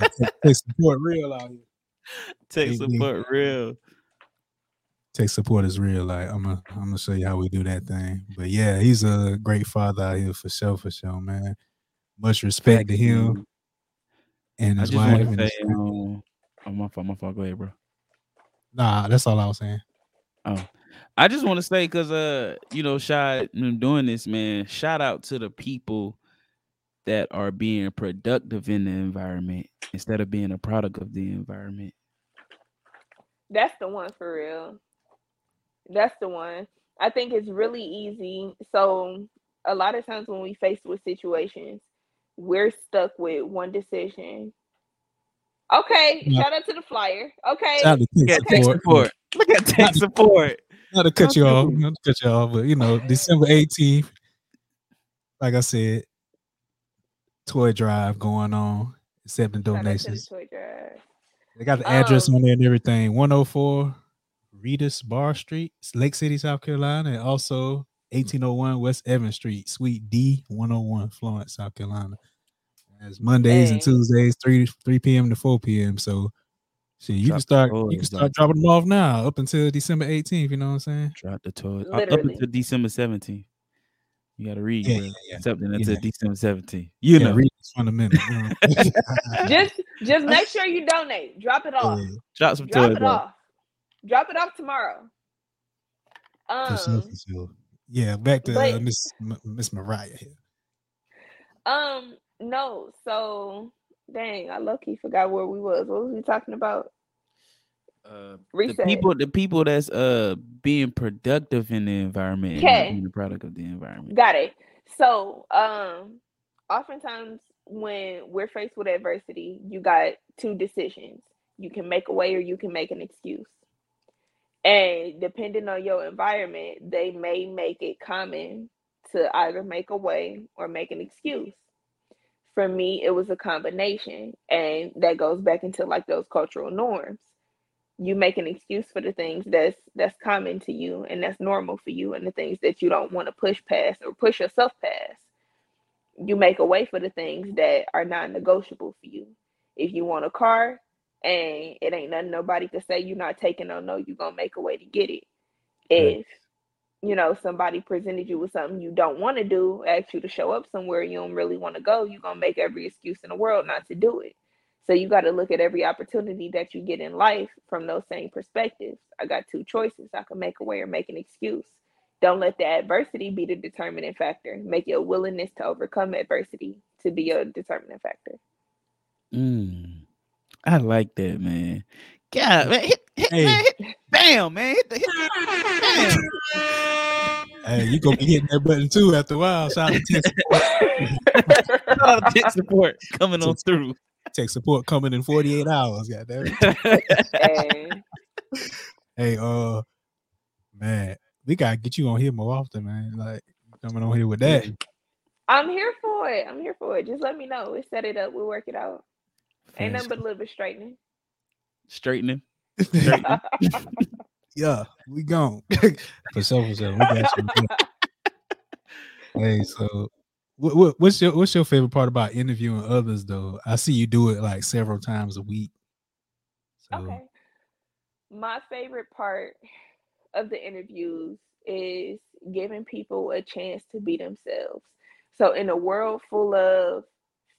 tech support real out here. Tech support real. Tech support is real. Like I'm gonna I'm gonna show you how we do that thing. But yeah, he's a great father out here for sure, for sure, man. Much respect to him and his wife. And say, um, Oh my fault, my fault. Go ahead, bro. Nah, that's all I was saying. Oh, I just want to say because uh, you know, Shy when I'm doing this, man. Shout out to the people that are being productive in the environment instead of being a product of the environment. That's the one for real. That's the one. I think it's really easy. So a lot of times when we face with situations, we're stuck with one decision. Okay, yeah. shout out to the flyer. Okay, shout out to tech okay. support. Look at tech support. Not to cut you off, not to cut you off, but you know, December 18th, like I said, toy drive going on, accepting donations. The toy drive. They got the address um, on there and everything. 104 Reedus Bar Street, Lake City, South Carolina, and also 1801 West Evans Street, Suite D 101, Florence, South Carolina. As Mondays hey. and Tuesdays, 3 3 p.m. to 4 p.m. So see, you Drop can start you can start dropping them off now up until December 18th, you know what I'm saying? Drop the toys. Up until December 17th. You gotta read, yeah, yeah, yeah. something until yeah. December 17th. You know, read is fundamental. You know? just just make sure you donate. Drop it off. Drop some Drop toys, it off. Drop it off tomorrow. Um, yeah, back to uh, Miss Miss Mariah here. Um, no, so dang, I low key forgot where we was. What was we talking about? Uh, the people, the people that's uh being productive in the environment, okay, being the product of the environment. Got it. So, um, oftentimes when we're faced with adversity, you got two decisions. You can make a way, or you can make an excuse. And depending on your environment, they may make it common to either make a way or make an excuse. For me, it was a combination. And that goes back into like those cultural norms. You make an excuse for the things that's that's common to you and that's normal for you and the things that you don't want to push past or push yourself past. You make a way for the things that are non-negotiable for you. If you want a car, and it ain't nothing nobody could say you're not taking on no you're gonna make a way to get it if you know somebody presented you with something you don't want to do ask you to show up somewhere you don't really want to go you're gonna make every excuse in the world not to do it so you got to look at every opportunity that you get in life from those same perspectives i got two choices i can make a way or make an excuse don't let the adversity be the determining factor make your willingness to overcome adversity to be a determining factor mm. I like that, man. God, man, hit, hit, hey. man, hit, bam, man, hit the hit, bam. Hey, you gonna be hitting that button too after a while. Shout out to tech support. Shout out to tech support coming on through. Tech support coming in 48 hours, goddamn. hey. hey, uh man, we gotta get you on here more often, man. Like coming on here with that. I'm here for it. I'm here for it. Just let me know. We set it up. We'll work it out. Ain't nothing but a little bit straightening. Straightening. straightening. yeah, we gone. for sure, for sure. We got you. hey, so what, what, what's your what's your favorite part about interviewing others though? I see you do it like several times a week. So. Okay. My favorite part of the interviews is giving people a chance to be themselves. So in a world full of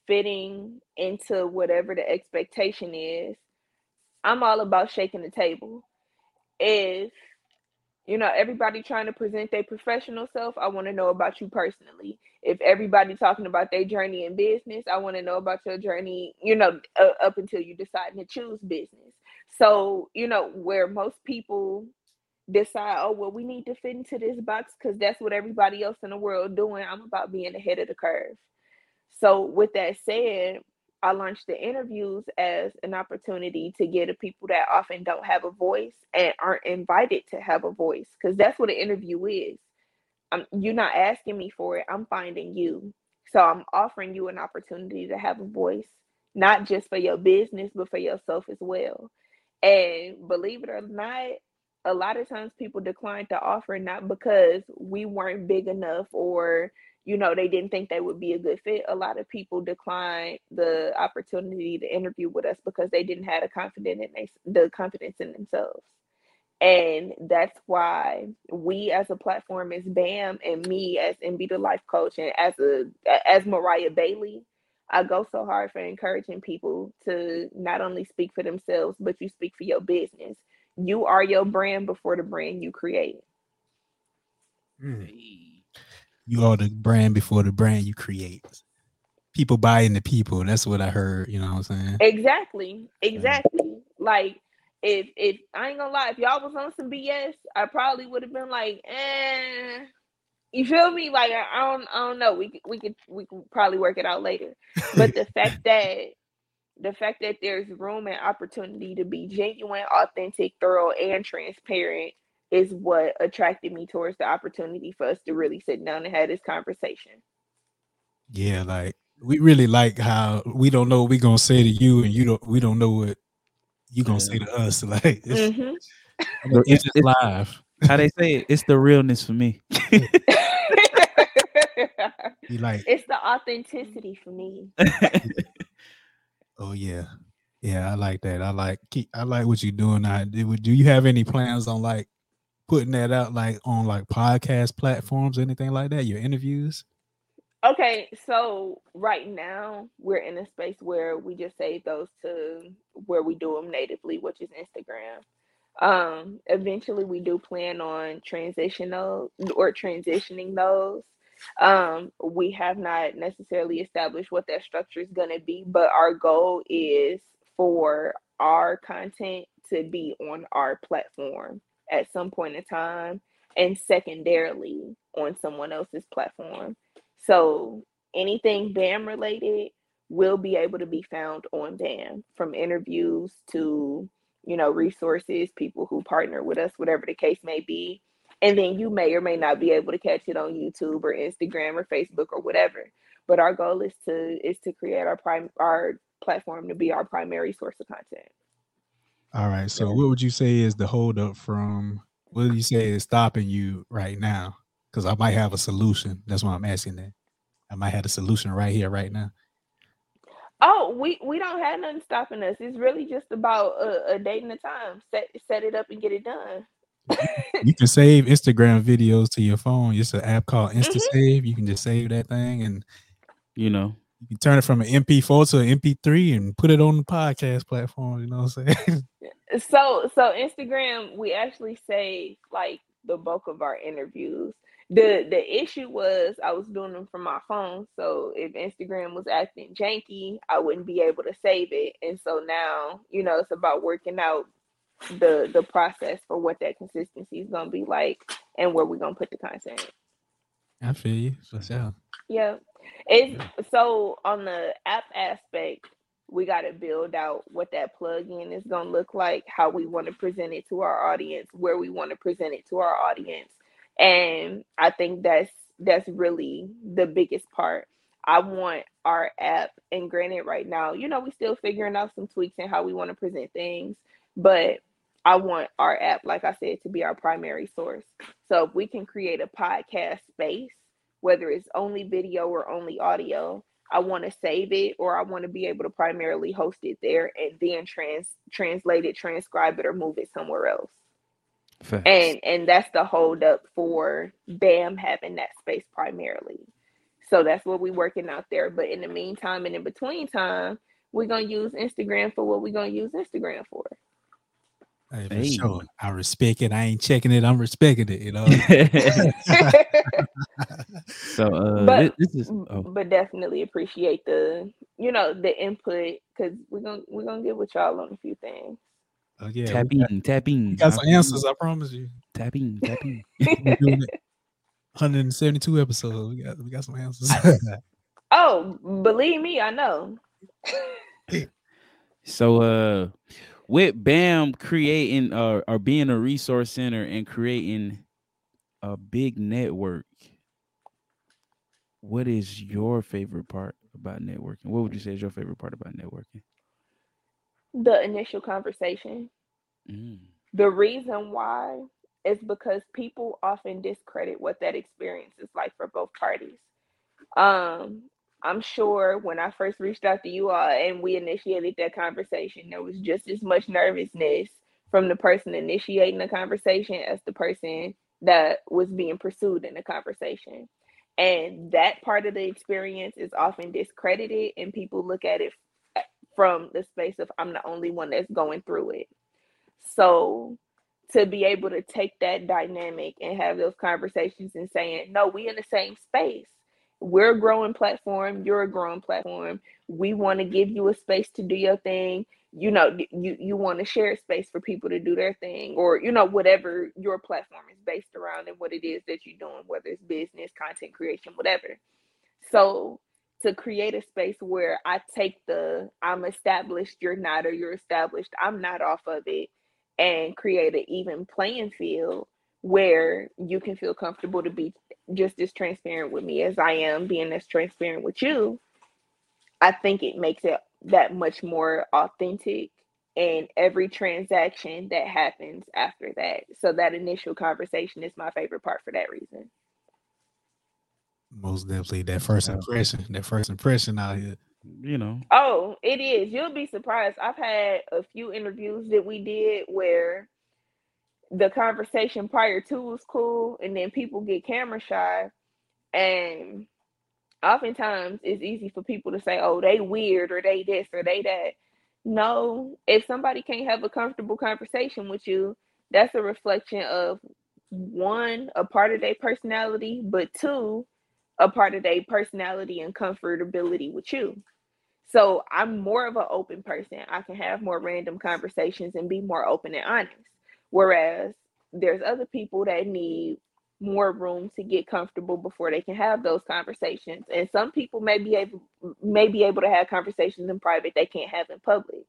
fitting into whatever the expectation is, I'm all about shaking the table. If you know everybody trying to present their professional self, I want to know about you personally. If everybody talking about their journey in business, I want to know about your journey, you know, uh, up until you decide to choose business. So, you know, where most people decide, oh, well, we need to fit into this box because that's what everybody else in the world doing. I'm about being ahead of the curve. So, with that said, I launched the interviews as an opportunity to get to people that often don't have a voice and aren't invited to have a voice because that's what an interview is. Um, you're not asking me for it, I'm finding you. So, I'm offering you an opportunity to have a voice, not just for your business, but for yourself as well. And believe it or not, a lot of times people decline the offer not because we weren't big enough or you know they didn't think they would be a good fit a lot of people declined the opportunity to interview with us because they didn't have the confidence in they, the confidence in themselves and that's why we as a platform as bam and me as mb the life coach and as a as mariah bailey I go so hard for encouraging people to not only speak for themselves, but you speak for your business. You are your brand before the brand you create. Mm. You are the brand before the brand you create. People buy into people. That's what I heard. You know what I'm saying? Exactly. Exactly. Like if if I ain't gonna lie, if y'all was on some BS, I probably would have been like, eh. You feel me? Like I don't I don't know. We we could we could probably work it out later. But the fact that the fact that there's room and opportunity to be genuine, authentic, thorough, and transparent is what attracted me towards the opportunity for us to really sit down and have this conversation. Yeah, like we really like how we don't know what we're gonna say to you, and you don't we don't know what you're gonna say to us. Like it's, mm-hmm. it's, it's live. How they say it, it's the realness for me. you like it's the authenticity for me. oh yeah. Yeah, I like that. I like keep I like what you're doing I Do, do you have any plans on like putting that out like on like podcast platforms, anything like that? Your interviews? Okay, so right now we're in a space where we just save those to where we do them natively, which is Instagram. Um, eventually we do plan on transitional or transitioning those. Um, we have not necessarily established what that structure is going to be, but our goal is for our content to be on our platform at some point in time and secondarily on someone else's platform. So anything BAM related will be able to be found on BAM from interviews to, you know, resources, people who partner with us, whatever the case may be. And then you may or may not be able to catch it on YouTube or Instagram or Facebook or whatever. But our goal is to is to create our prime our platform to be our primary source of content. All right. So what would you say is the holdup from what do you say is stopping you right now? because I might have a solution. That's why I'm asking that. I might have a solution right here, right now. Oh, we we don't have nothing stopping us. It's really just about a, a date and a time. Set set it up and get it done. you can save Instagram videos to your phone. It's an app called InstaSave. Mm-hmm. You can just save that thing, and you know you can turn it from an MP4 to an MP3 and put it on the podcast platform. You know what I'm saying? So so Instagram, we actually save like the bulk of our interviews the the issue was I was doing them from my phone. So if Instagram was acting janky, I wouldn't be able to save it. And so now, you know, it's about working out the the process for what that consistency is gonna be like and where we're gonna put the content. I feel you for sure. Yeah. It's so on the app aspect, we got to build out what that plug-in is going to look like, how we want to present it to our audience, where we want to present it to our audience, and I think that's that's really the biggest part. I want our app, and granted, right now, you know, we're still figuring out some tweaks and how we want to present things, but I want our app, like I said, to be our primary source. So if we can create a podcast space, whether it's only video or only audio, I want to save it or I want to be able to primarily host it there and then trans translate it, transcribe it, or move it somewhere else. Facts. And and that's the holdup for BAM having that space primarily. So that's what we're working out there. But in the meantime and in between time, we're gonna use Instagram for what we're gonna use Instagram for. Hey, for hey. sure. I respect it. I ain't checking it. I'm respecting it. You know. so, uh, but, this, is, oh. but definitely appreciate the, you know, the input because we're gonna we're gonna get with y'all on a few things. Oh, yeah, tapping, got, tapping. Got some answers, I promise you. Tapping, tapping. 172 episodes. We got we got some answers. oh, believe me, I know. so uh with BAM creating uh, or being a resource center and creating a big network, what is your favorite part about networking? What would you say is your favorite part about networking? the initial conversation. Mm. The reason why is because people often discredit what that experience is like for both parties. Um, I'm sure when I first reached out to you all and we initiated that conversation, there was just as much nervousness from the person initiating the conversation as the person that was being pursued in the conversation. And that part of the experience is often discredited, and people look at it from the space of I'm the only one that's going through it. So to be able to take that dynamic and have those conversations and saying, no, we in the same space. We're a growing platform, you're a growing platform. We want to give you a space to do your thing. You know, you you want to share a space for people to do their thing, or you know, whatever your platform is based around and what it is that you're doing, whether it's business, content creation, whatever. So to create a space where I take the I'm established, you're not, or you're established, I'm not off of it, and create an even playing field where you can feel comfortable to be just as transparent with me as I am being as transparent with you. I think it makes it that much more authentic and every transaction that happens after that. So that initial conversation is my favorite part for that reason. Most definitely that first impression, that first impression out here. You know. Oh, it is. You'll be surprised. I've had a few interviews that we did where the conversation prior to was cool, and then people get camera shy, and oftentimes it's easy for people to say, "Oh, they weird," or "They this," or "They that." No, if somebody can't have a comfortable conversation with you, that's a reflection of one, a part of their personality, but two, a part of their personality and comfortability with you. So I'm more of an open person. I can have more random conversations and be more open and honest. Whereas there's other people that need more room to get comfortable before they can have those conversations. And some people may be able may be able to have conversations in private they can't have in public.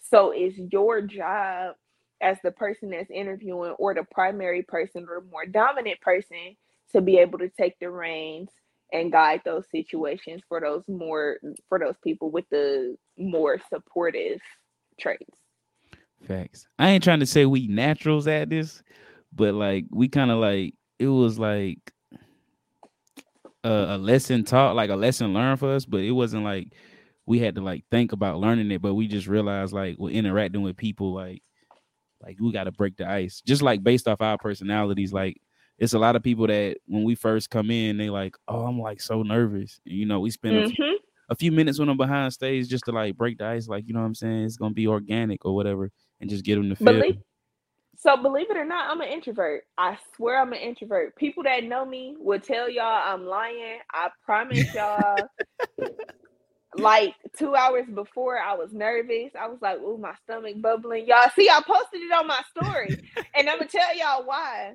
So it's your job as the person that's interviewing or the primary person or more dominant person to be able to take the reins and guide those situations for those more for those people with the more supportive traits. Facts. I ain't trying to say we naturals at this, but like we kind of like it was like a, a, lesson taught, like a lesson learned for us, but it wasn't like we had to like think about learning it, but we just realized like we're interacting with people like like we got to break the ice, just like based off our personalities, like it's a lot of people that when we first come in, they like, oh, I'm like so nervous. You know, we spend mm-hmm. a, few, a, few, minutes with them behind stage just to like break the ice, like you know what I'm saying. It's gonna be organic or whatever, and just get them to feel. Believe, so believe it or not, I'm an introvert. I swear I'm an introvert. People that know me will tell y'all I'm lying. I promise y'all. like two hours before, I was nervous. I was like, "Ooh, my stomach bubbling." Y'all see, I posted it on my story, and I'm gonna tell y'all why.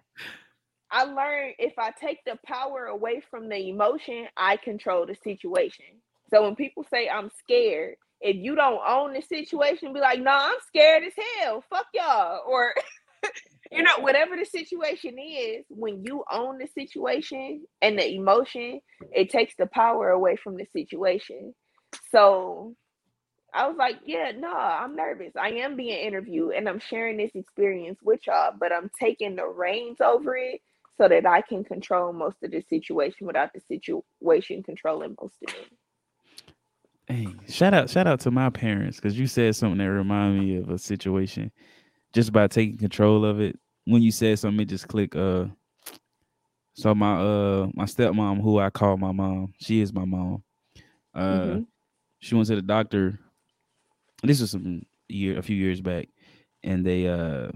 I learned if I take the power away from the emotion, I control the situation. So when people say I'm scared, if you don't own the situation, be like, no, nah, I'm scared as hell. Fuck y'all. Or you know, whatever the situation is, when you own the situation and the emotion, it takes the power away from the situation. So I was like, yeah, no, I'm nervous. I am being interviewed and I'm sharing this experience with y'all, but I'm taking the reins over it so that I can control most of the situation without the situation controlling most of me. Hey, shout out, shout out to my parents because you said something that reminded me of a situation just by taking control of it. When you said something, it just click. Uh, so my uh my stepmom, who I call my mom, she is my mom. Uh, mm-hmm. she went to the doctor. This was some year, a few years back, and they uh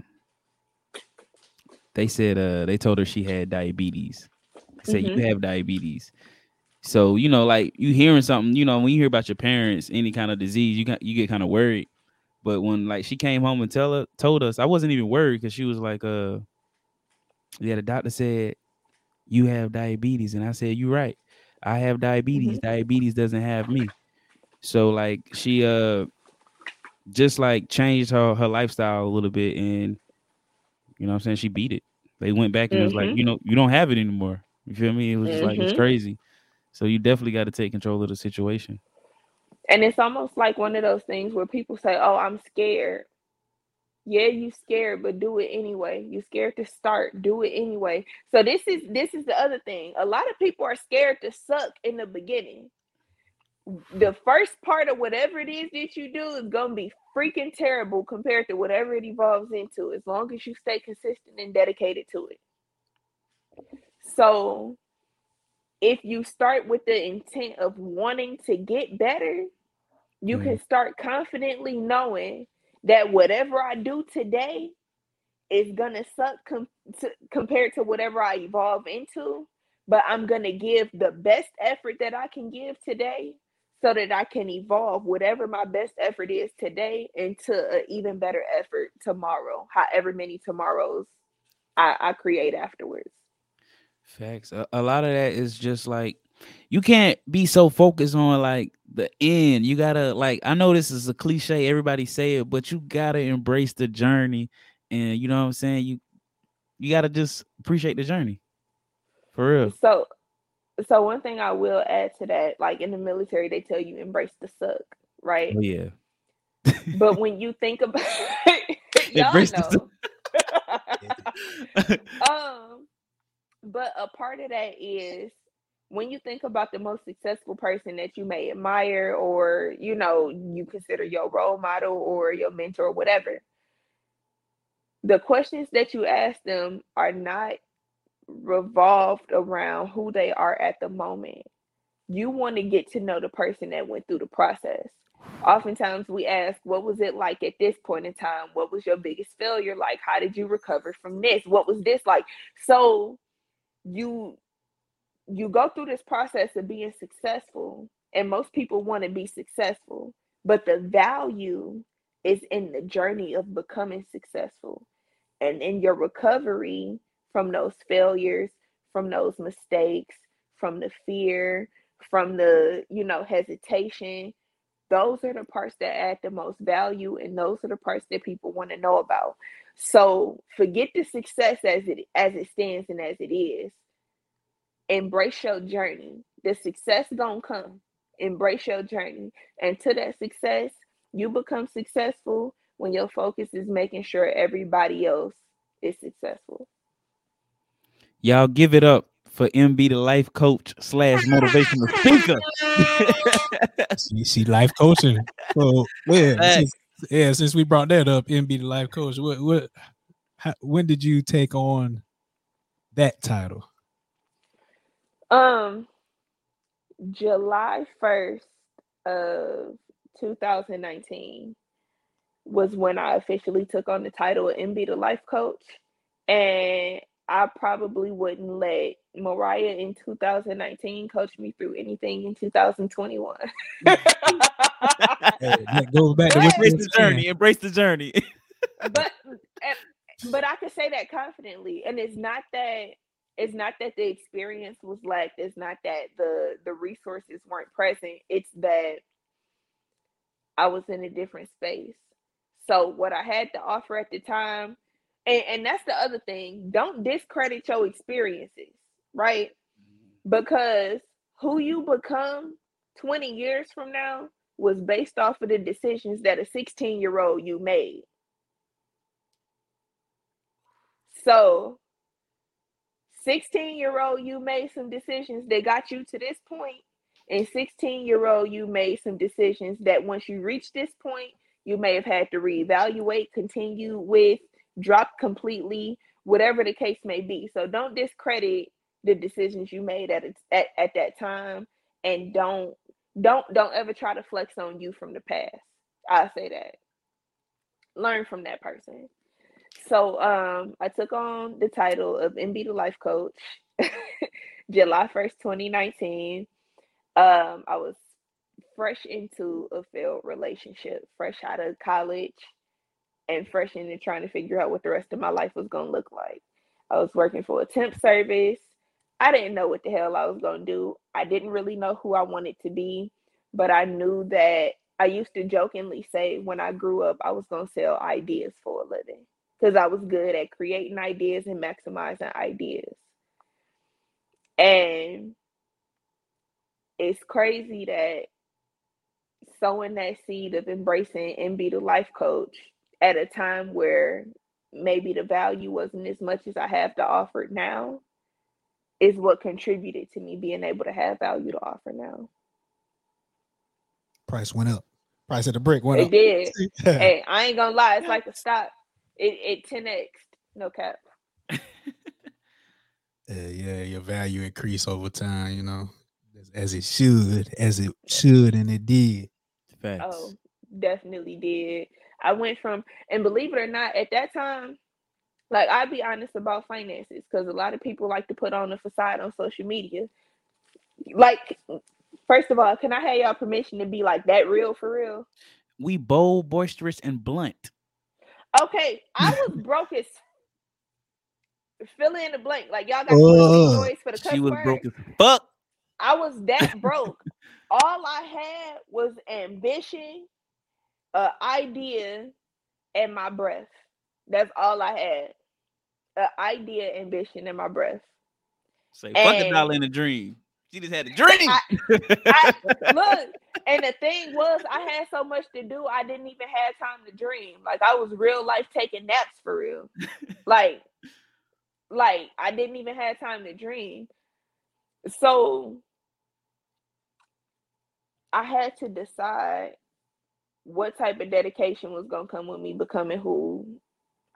they said uh they told her she had diabetes. Say mm-hmm. you have diabetes. So you know, like you hearing something, you know, when you hear about your parents, any kind of disease, you got you get kind of worried. But when like she came home and tell her, told us, I wasn't even worried because she was like, uh, yeah, the doctor said you have diabetes, and I said, you're right, I have diabetes. Mm-hmm. Diabetes doesn't have me. So like she uh just like changed her her lifestyle a little bit and you know what I'm saying? She beat it. They went back and mm-hmm. was like, mm-hmm. you know, you don't have it anymore. You feel me? It was mm-hmm. like it's mm-hmm. crazy. So you definitely got to take control of the situation. And it's almost like one of those things where people say, "Oh, I'm scared." Yeah, you scared, but do it anyway. You scared to start, do it anyway. So this is this is the other thing. A lot of people are scared to suck in the beginning the first part of whatever it is that you do is gonna be freaking terrible compared to whatever it evolves into, as long as you stay consistent and dedicated to it. So if you start with the intent of wanting to get better, you mm-hmm. can start confidently knowing that whatever I do today is going to suck com- to, compared to whatever I evolve into, but I'm going to give the best effort that I can give today so that I can evolve whatever my best effort is today into an even better effort tomorrow, however many tomorrows I, I create afterwards. Facts. A, a, lot of that is just like you can't be so focused on like the end. You gotta like I know this is a cliche, everybody say it, but you gotta embrace the journey. And you know what I'm saying? You you gotta just appreciate the journey. For real. So so one thing I will add to that, like in the military, they tell you embrace the suck, right? Oh, yeah. but when you think about it, y'all know. um but a part of that is when you think about the most successful person that you may admire or you know you consider your role model or your mentor or whatever the questions that you ask them are not revolved around who they are at the moment. You want to get to know the person that went through the process. Oftentimes we ask what was it like at this point in time? What was your biggest failure like? How did you recover from this? What was this like? So you you go through this process of being successful and most people want to be successful but the value is in the journey of becoming successful. And in your recovery from those failures from those mistakes from the fear from the you know hesitation those are the parts that add the most value and those are the parts that people want to know about. So forget the success as it as it stands and as it is. Embrace your journey. The success don't come. Embrace your journey. And to that success, you become successful when your focus is making sure everybody else is successful. Y'all give it up for MB the life coach slash motivational speaker. you see life coaching. So man, yeah, since we brought that up, MB the life coach, what what how, when did you take on that title? Um July 1st of 2019 was when I officially took on the title of MB the life coach and I probably wouldn't let Mariah in 2019 coached me through anything in 2021. goes back to embrace the journey. Embrace the journey. but but I can say that confidently, and it's not that it's not that the experience was lacked. It's not that the the resources weren't present. It's that I was in a different space. So what I had to offer at the time and, and, that's the other thing. Don't discredit your experiences right? Mm-hmm. Because who you become 20 years from now was based off of the decisions that a 16 year old you made. So, 16 year old you made some decisions that got you to this point, and 16 year old you made some decisions that once you reach this point, you may have had to reevaluate, continue with, drop completely, whatever the case may be. So, don't discredit the decisions you made at, at at that time and don't don't don't ever try to flex on you from the past. I say that. Learn from that person. So um i took on the title of mb the life coach july 1st 2019 um i was fresh into a failed relationship fresh out of college and fresh into trying to figure out what the rest of my life was going to look like. I was working for a temp service. I didn't know what the hell I was going to do. I didn't really know who I wanted to be, but I knew that I used to jokingly say when I grew up, I was going to sell ideas for a living because I was good at creating ideas and maximizing ideas. And it's crazy that sowing that seed of embracing MB the life coach at a time where maybe the value wasn't as much as I have to offer now is what contributed to me being able to have value to offer now. Price went up. Price at the brick went it up. It did. Yeah. Hey, I ain't gonna lie. It's like a stock. It it 10x. No cap. Uh, yeah, your value increase over time, you know, as, it should, as it should, and it did. Facts. Oh, definitely did. I went from, and believe it or not, at that time, like I'd be honest about finances because a lot of people like to put on a facade on social media. Like, first of all, can I have y'all permission to be like that real for real? We bold, boisterous, and blunt. Okay, I was broke as fill in the blank. Like y'all got uh, noise for the cuss She was word. broke as fuck. I was that broke. All I had was ambition, an idea, and my breath. That's all I had. An idea, ambition, in my breath. Say fuck a dollar in a dream. She just had a dream. I- I, look, and the thing was, I had so much to do, I didn't even have time to dream. Like I was real life taking naps for real. like, like I didn't even have time to dream. So I had to decide what type of dedication was gonna come with me becoming who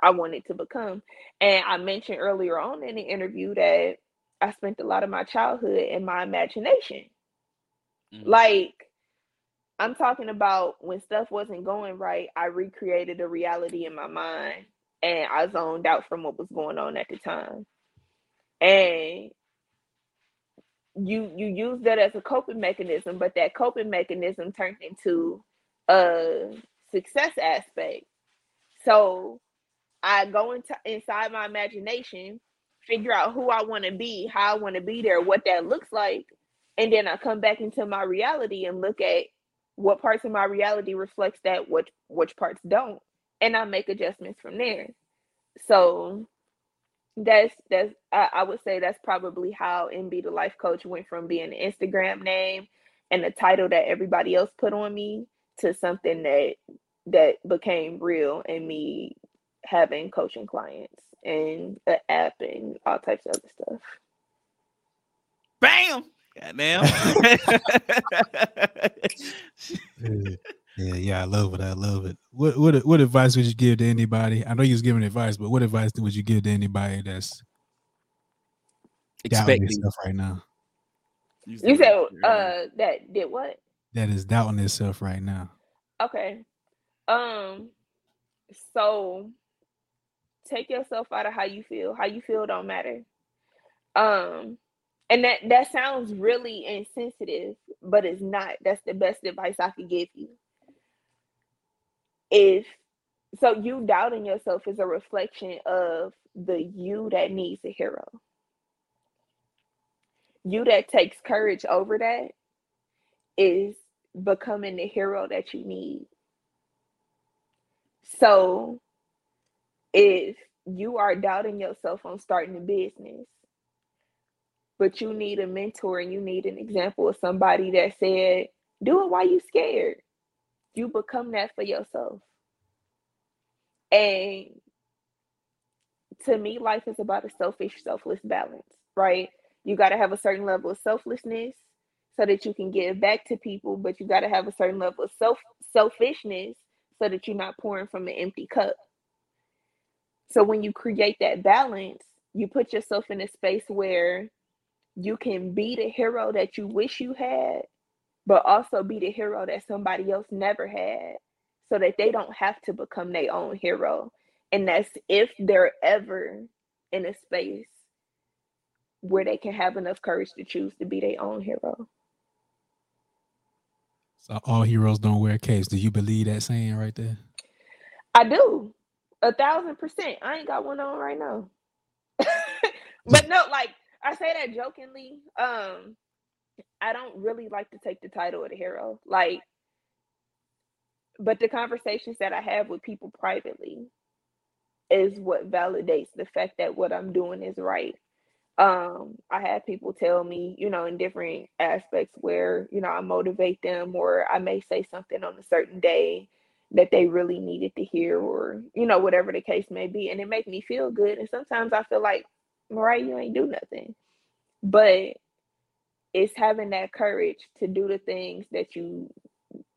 I wanted to become. And I mentioned earlier on in the interview that I spent a lot of my childhood in my imagination. Mhm. Like, I'm talking about when stuff wasn't going right, I recreated a reality in my mind and I zoned out from what was going on at the time. And you you use that as a coping mechanism, but that coping mechanism turned into a success aspect. So I go into inside my imagination, figure out who I want to be, how I want to be there, what that looks like, and then I come back into my reality and look at what parts of my reality reflects that, which which parts don't, and I make adjustments from there. So that's that's I, I would say that's probably how MB the life coach went from being an Instagram name and the title that everybody else put on me to something that that became real and me having coaching clients and an app and all types of other stuff. Bam. Goddamn. Yeah, yeah, yeah, I love it. I love it. What what what advice would you give to anybody? I know you was giving advice, but what advice would you give to anybody that's doubting Expecting. itself right now? You said uh that did what? That is doubting itself right now. Okay. Um so take yourself out of how you feel. How you feel don't matter. Um and that that sounds really insensitive, but it's not. That's the best advice I could give you. If so you doubting yourself is a reflection of the you that needs a hero. You that takes courage over that is becoming the hero that you need. So if you are doubting yourself on starting a business, but you need a mentor and you need an example of somebody that said, do it while you're scared. You become that for yourself. And to me, life is about a selfish, selfless balance, right? You got to have a certain level of selflessness so that you can give back to people, but you got to have a certain level of self selfishness so that you're not pouring from an empty cup. So when you create that balance, you put yourself in a space where you can be the hero that you wish you had, but also be the hero that somebody else never had so that they don't have to become their own hero. And that's if they're ever in a space where they can have enough courage to choose to be their own hero. So all heroes don't wear capes. Do you believe that saying right there? I do. A thousand percent. I ain't got one on right now. but no, like I say that jokingly. Um, I don't really like to take the title of the hero. Like, but the conversations that I have with people privately is what validates the fact that what I'm doing is right. Um, I have people tell me, you know, in different aspects where, you know, I motivate them or I may say something on a certain day that they really needed to hear or, you know, whatever the case may be. And it make me feel good. And sometimes I feel like, Mariah, you ain't do nothing. But it's having that courage to do the things that you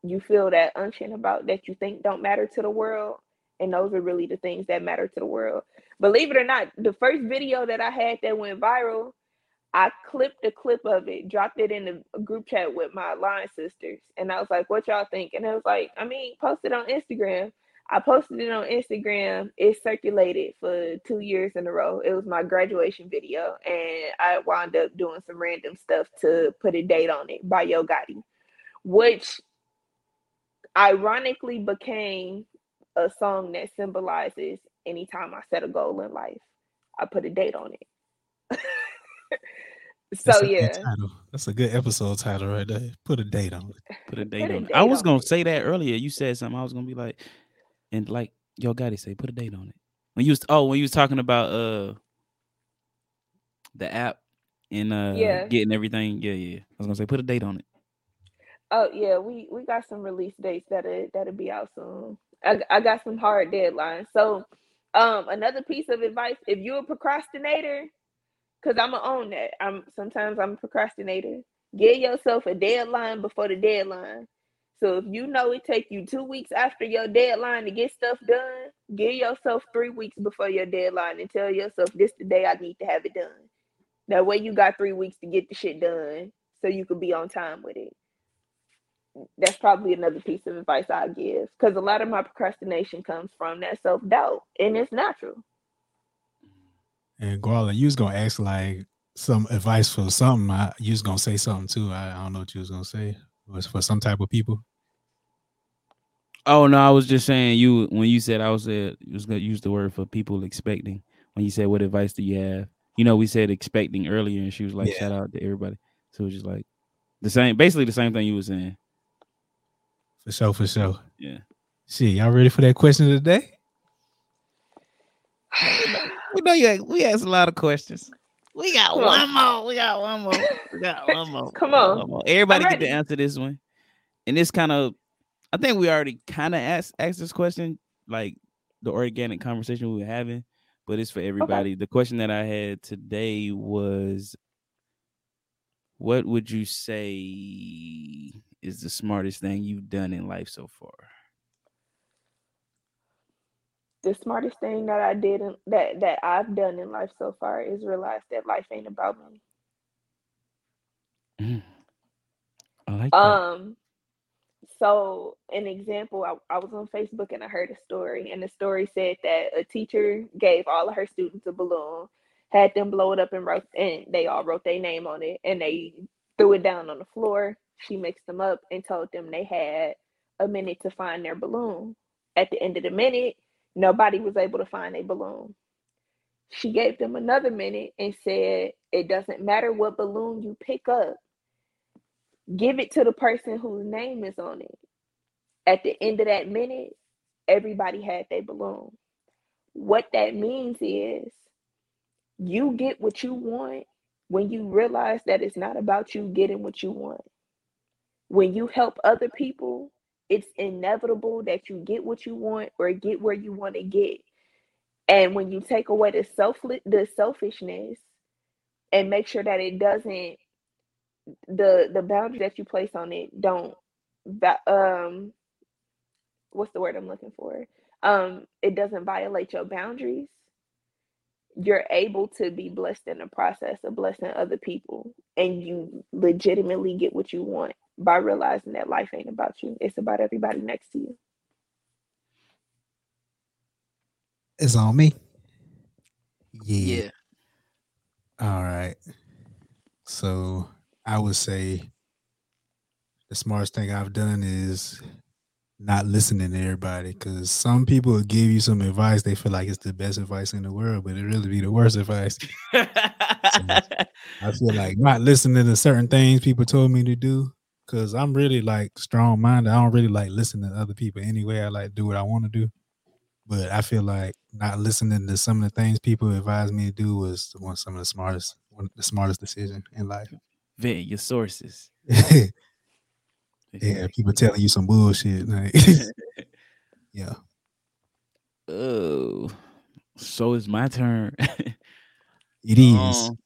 you feel that unction about that you think don't matter to the world and those are really the things that matter to the world believe it or not, the first video that I had that went viral, I clipped a clip of it, dropped it in the group chat with my line sisters, and I was like, "What y'all think?" And I was like, I mean, posted on Instagram. I posted it on Instagram. It circulated for two years in a row. It was my graduation video, and I wound up doing some random stuff to put a date on it by Yo Gotti, which ironically became a song that symbolizes anytime I set a goal in life, I put a date on it. so That's yeah. That's a good episode title right there. Put a date on it. Put a date Put a on it. I was gonna it. say that earlier. You said something. I was gonna be like, and like y'all got to say, put a date on it. When you was oh, when you was talking about uh the app and uh Yeah. getting everything. Yeah, yeah. I was gonna say put a date on it. oh yeah, we we got some release dates that'll that'll be out soon. I I got some hard deadlines. So um another piece of advice, if you're a procrastinator, because I'm gonna own that. I'm sometimes I'm a procrastinator. Give yourself a deadline before the deadline. So if you know it take you two weeks after your deadline to get stuff done, give yourself three weeks before your deadline and tell yourself this the day I need to have it done. That way you got three weeks to get the shit done so you could be on time with it. That's probably another piece of advice I give. Because a lot of my procrastination comes from that self-doubt and it's natural. And Guala, you was gonna ask like some advice for something. I, you was gonna say something too. I, I don't know what you was gonna say. It was for some type of people. Oh no, I was just saying you when you said I was uh, you was gonna use the word for people expecting. When you said what advice do you have? You know, we said expecting earlier, and she was like, Yeah. shout out to everybody. So it was just like the same, basically the same thing you were saying. For sure, for sure. Yeah. See, y'all ready for that question of the day? We know you. We asked a lot of questions. We got Come one on. more. We got one more. We got one more. Come on. one more. Everybody get to answer this one. And this kind of, I think we already kind of asked asked this question, like the organic conversation we were having, but it's for everybody. The question that I had today was, what would you say is the smartest thing you've done in life so far? The smartest thing that I did in, that that I've done in life so far is realize that life ain't about me. Mm. I like that. Um, so an example, I, I was on Facebook and I heard a story, and the story said that a teacher gave all of her students a balloon, had them blow it up and wrote, and they all wrote their name on it, and they threw it down on the floor. She mixed them up and told them they had a minute to find their balloon. At the end of the minute, nobody was able to find a balloon. She gave them another minute and said, It doesn't matter what balloon you pick up, give it to the person whose name is on it. At the end of that minute, everybody had their balloon. What that means is you get what you want when you realize that it's not about you getting what you want. When you help other people, it's inevitable that you get what you want or get where you want to get. And when you take away the self the selfishness and make sure that it doesn't the the boundary that you place on it don't um what's the word I'm looking for? Um it doesn't violate your boundaries. You're able to be blessed in the process of blessing other people and you legitimately get what you want by realizing that life ain't about you. It's about everybody next to you. It's on me. Yeah. All right. So I would say the smartest thing I've done is not listening to everybody because some people will give you some advice. They feel like it's the best advice in the world, but it really be the worst advice. I feel like not listening to certain things people told me to do because I'm really like strong minded. I don't really like listening to other people anyway. I like do what I want to do. But I feel like not listening to some of the things people advised me to do was one some of the smartest one the smartest decision in life. Vet your sources. yeah, people telling you some bullshit. Like, yeah. Oh, so it's my turn. It is. Um,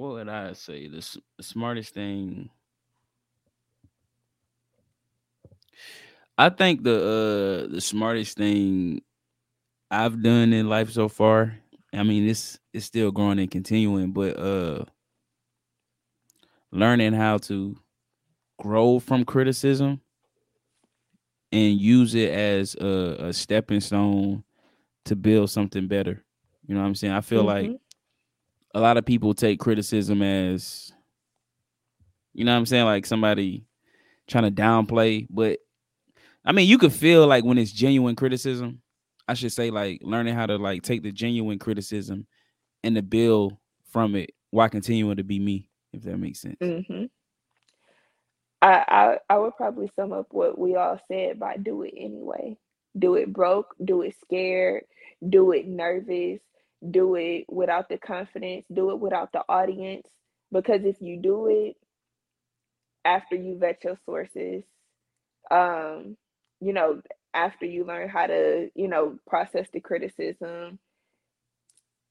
what would I say? The, s- the smartest thing. I think the uh the smartest thing I've done in life so far. I mean, it's it's still growing and continuing, but uh learning how to grow from criticism and use it as a, a stepping stone to build something better. You know what I'm saying? I feel mm-hmm. like a lot of people take criticism as you know what I'm saying, like somebody trying to downplay, but I mean, you could feel like when it's genuine criticism, I should say like learning how to like take the genuine criticism and the build from it while continuing to be me, if that makes sense. Mm-hmm. I, I I would probably sum up what we all said by do it anyway. Do it broke, do it scared, do it nervous, do it without the confidence, do it without the audience. Because if you do it after you vet your sources, um, you know, after you learn how to, you know, process the criticism,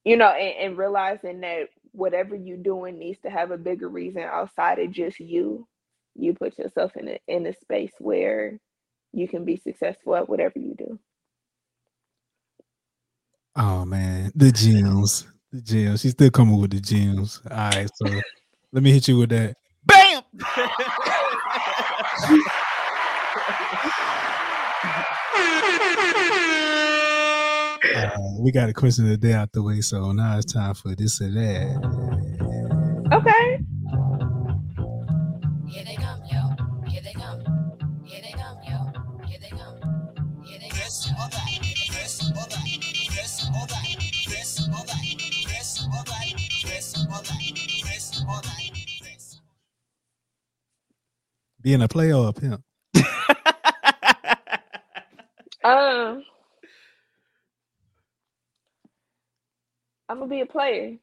you know, and, and realizing that whatever you're doing needs to have a bigger reason outside of just you, you put yourself in a in a space where you can be successful at whatever you do. Oh man, the gems, the gems. She's still coming with the gems. All right, so let me hit you with that. Bam. Uh, we got a question of the day out the way, so now it's time for this or that. Okay. Being a player or a pimp? Um, I'm gonna be a player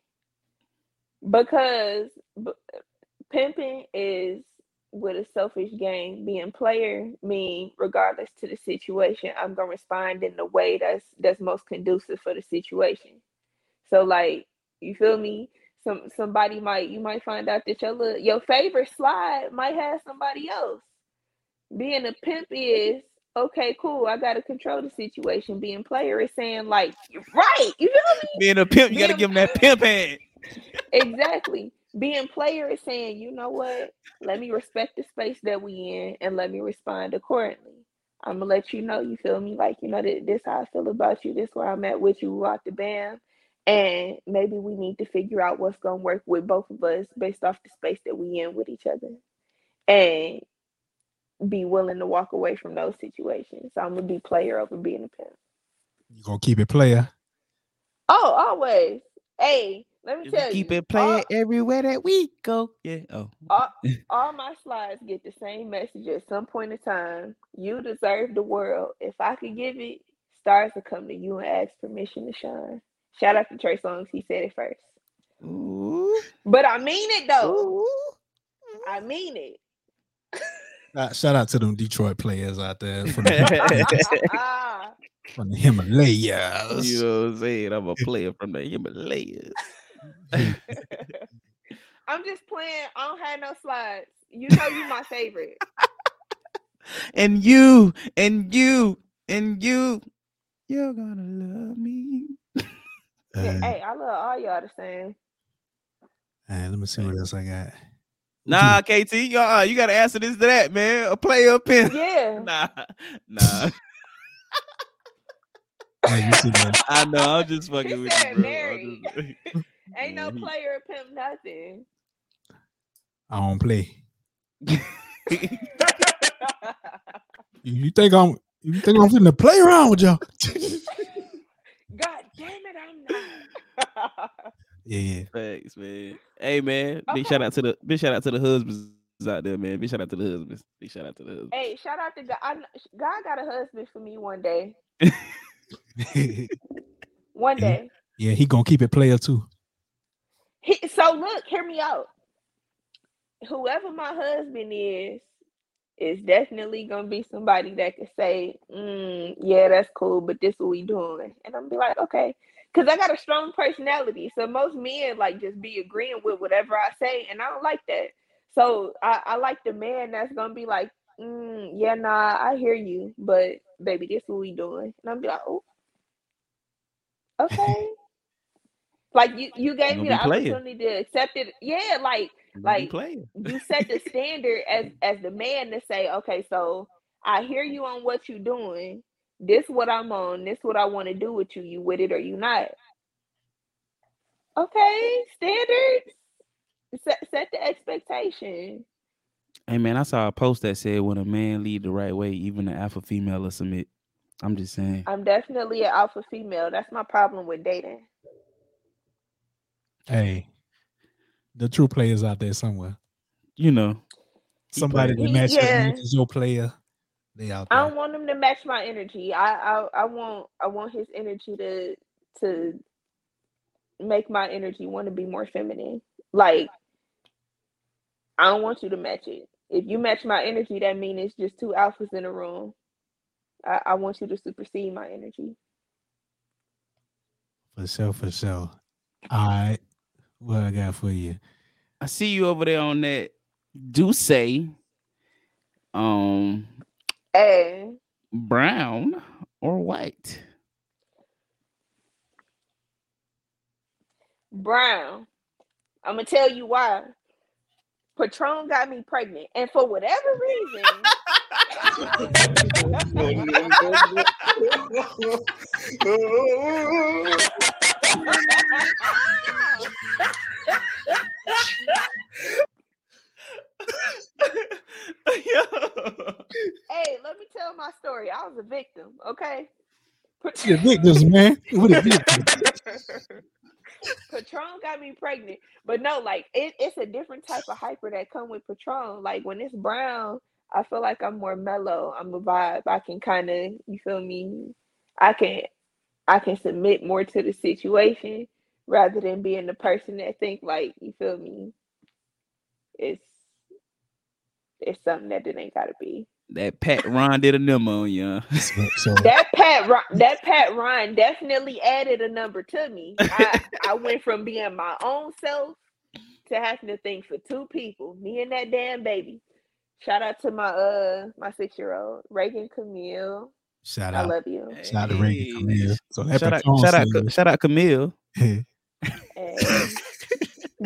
because b- pimping is with a selfish game. Being player mean regardless to the situation, I'm gonna respond in the way that's that's most conducive for the situation. So like, you feel me? Some somebody might you might find out that your little, your favorite slide might have somebody else. Being a pimp is okay, cool. I gotta control the situation. Being player is saying like, you're right, you feel me? Being a pimp, you Being, gotta give him that pimp hand. exactly. Being player is saying, you know what? Let me respect the space that we in and let me respond accordingly. I'm gonna let you know, you feel me? Like, you know, that this how I feel about you, this where I'm at with you out the bam. And maybe we need to figure out what's gonna work with both of us based off the space that we in with each other. And be willing to walk away from those situations. So I'm gonna be player over being a pimp. You gonna keep it player? Oh, always. Hey, let me tell keep you. Keep it player all, everywhere that we go. Yeah. Oh. All, all my slides get the same message at some point in time. You deserve the world. If I could give it, stars will come to you and ask permission to shine. Shout out to Trey Songz. He said it first. Ooh. But I mean it though. Ooh. I mean it. Uh, shout out to them Detroit players out there from the, from the Himalayas. You know what I'm saying? I'm a player from the Himalayas. I'm just playing. I don't have no slides. You know you my favorite. and you, and you, and you, you're gonna love me. Hey, I love all y'all the same. Hey, let me see what else I got. Nah, KT, you, uh, you gotta answer this to that, man. A player a pin. Yeah. nah, nah. I know. I'm just fucking with you, bro. Just... Ain't no player pimp nothing. I don't play. you think I'm? You think I'm finna play around with y'all? God damn it, I'm not. yeah. Thanks, man. Hey man, okay. big shout out to the big shout out to the husbands out there, man. Big shout out to the husbands. Big shout out to the husbands. Hey, shout out to God. I, God got a husband for me one day. one day. Yeah, he gonna keep it player too. He, so look, hear me out. Whoever my husband is, is definitely gonna be somebody that could say, mm, "Yeah, that's cool," but this what we doing, and I'm be like, "Okay." Because I got a strong personality. So most men like just be agreeing with whatever I say, and I don't like that. So I, I like the man that's gonna be like, mm, yeah, nah, I hear you, but baby, this what we doing, and I'm be like, oh, Okay. like you, you gave me the playing. opportunity to accept it. Yeah, like Like, you set the standard as as the man to say, okay, so I hear you on what you're doing. This what I'm on. This what I want to do with you. You with it or you not? Okay, standards. Set set the expectation. Hey man, I saw a post that said when a man lead the right way, even an alpha female will submit. I'm just saying. I'm definitely an alpha female. That's my problem with dating. Hey, the true players out there somewhere. You know, Somebody that matches, Yeah. matches your player. They out I don't want him to match my energy. I I, I want I want his energy to to make my energy want to be more feminine. Like I don't want you to match it. If you match my energy, that means it's just two alphas in a room. I, I want you to supersede my energy. For sure, for sure. All right. What I got for you? I see you over there on that. Do say, um, Hey, brown or white. Brown. I'm gonna tell you why. Patron got me pregnant, and for whatever reason, hey, let me tell my story. I was a victim, okay? Yeah, victims, man. What a victim. Patron got me pregnant, but no, like it, it's a different type of hyper that come with Patron. Like when it's brown, I feel like I'm more mellow. I'm a vibe. I can kind of, you feel me? I can, I can submit more to the situation rather than being the person that think like, you feel me? It's, it's something that it ain't gotta be. That Pat Ron did a number on you. huh? So, so That Pat, Ry- that Pat Ryan definitely added a number to me. I, I went from being my own self to having to think for two people, me and that damn baby. Shout out to my uh my six year old Reagan Camille. shout out, I love you. Shout out to Reagan Camille. So that Shout out, shout out, shout out, Camille. And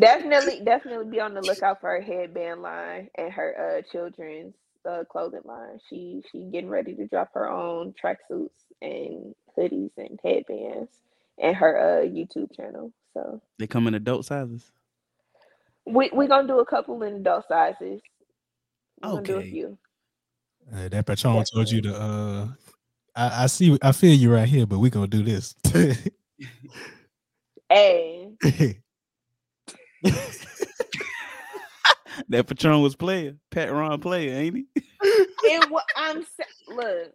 definitely, definitely be on the lookout for her headband line and her uh children's uh clothing line. She she getting ready to drop her own tracksuits and hoodies and headbands and her uh YouTube channel. So They come in adult sizes. we we gonna do a couple in adult sizes. We're gonna do a Okay. few. Uh, that Patron told you to. Uh, I, I see. I feel you right here, but we gonna do this. Hey, That Patron was player. Pat Ron player, ain't he? it wa- I'm look.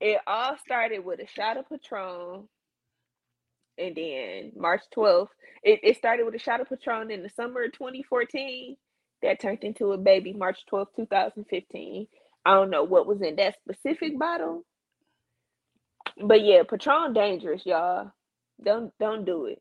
It all started with a shot of Patron, and then March 12th. It, it started with a shot of Patron in the summer of 2014. That turned into a baby March 12th, 2015. I don't know what was in that specific bottle, but yeah, Patron dangerous, y'all. Don't don't do it.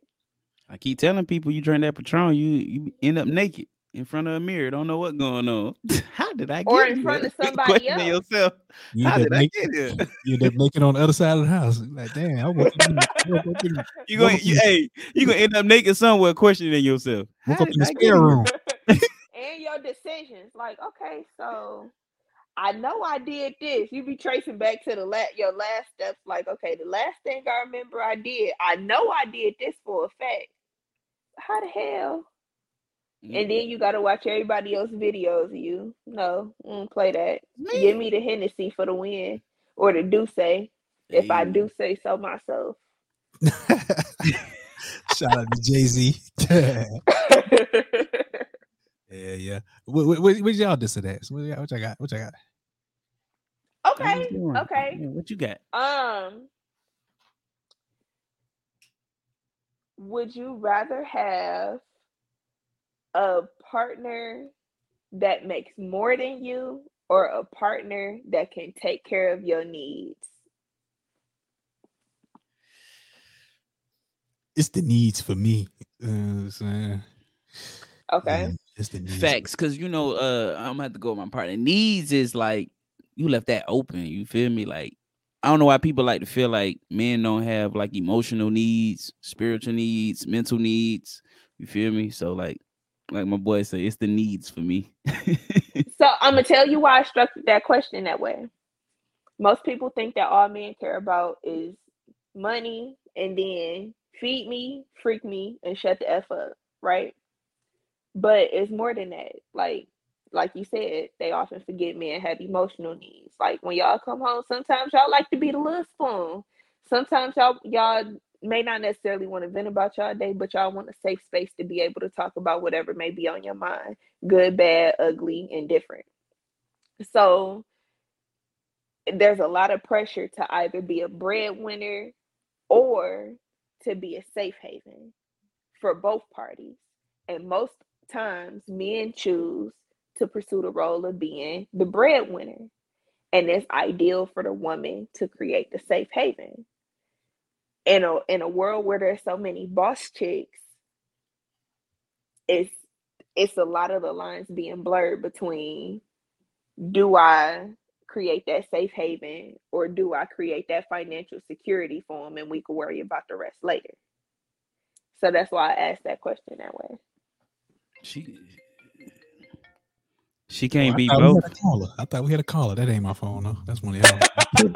I keep telling people you drink that Patron, you you end up naked in front of a mirror. Don't know what's going on. How did I get Or in here? front of Good somebody Questioning else. yourself. you How end up did I make- get here? you end up making on the other side of the house. Like, damn, I woke up in the, woke up in the, You going woke up you, hey, you gonna end up naked somewhere questioning yourself. woke How up in the I spare room. and your decisions. Like, okay, so I know I did this. You be tracing back to the last your last steps. Like, okay, the last thing I remember I did, I know I did this for a fact. How the hell? And then you gotta watch everybody else's videos of you. No, mm, play that. Give me the Hennessy for the win, or the do say if I do say so myself. Shout out to Jay Z. yeah, yeah. What, what, what, what y'all this or that? So what, y'all- what y'all got? What y'all got? okay, okay. Yeah, what you got? Um, would you rather have a partner that makes more than you or a partner that can take care of your needs? It's the needs for me. You know what I'm saying? Okay. Yeah, it's the needs. Facts, because you know, uh, I'm gonna have to go with my partner. Needs is like you left that open. You feel me? Like I don't know why people like to feel like men don't have like emotional needs, spiritual needs, mental needs. You feel me? So like, like my boy said, it's the needs for me. So I'm gonna tell you why I structured that question that way. Most people think that all men care about is money and then feed me, freak me, and shut the F up, right? But it's more than that. Like, like you said, they often forget men have emotional needs. Like when y'all come home, sometimes y'all like to be the little spoon. Sometimes y'all y'all may not necessarily want to vent about y'all day, but y'all want a safe space to be able to talk about whatever may be on your mind, good, bad, ugly, and different. So there's a lot of pressure to either be a breadwinner or to be a safe haven for both parties. And most times men choose to pursue the role of being the breadwinner. And it's ideal for the woman to create the safe haven. In a in a world where there's so many boss chicks, it's it's a lot of the lines being blurred between do I create that safe haven or do I create that financial security for them and we can worry about the rest later? So that's why I asked that question that way. she she can't I be thought both. a caller. I thought we had a caller. That ain't my phone though. That's one of y'all.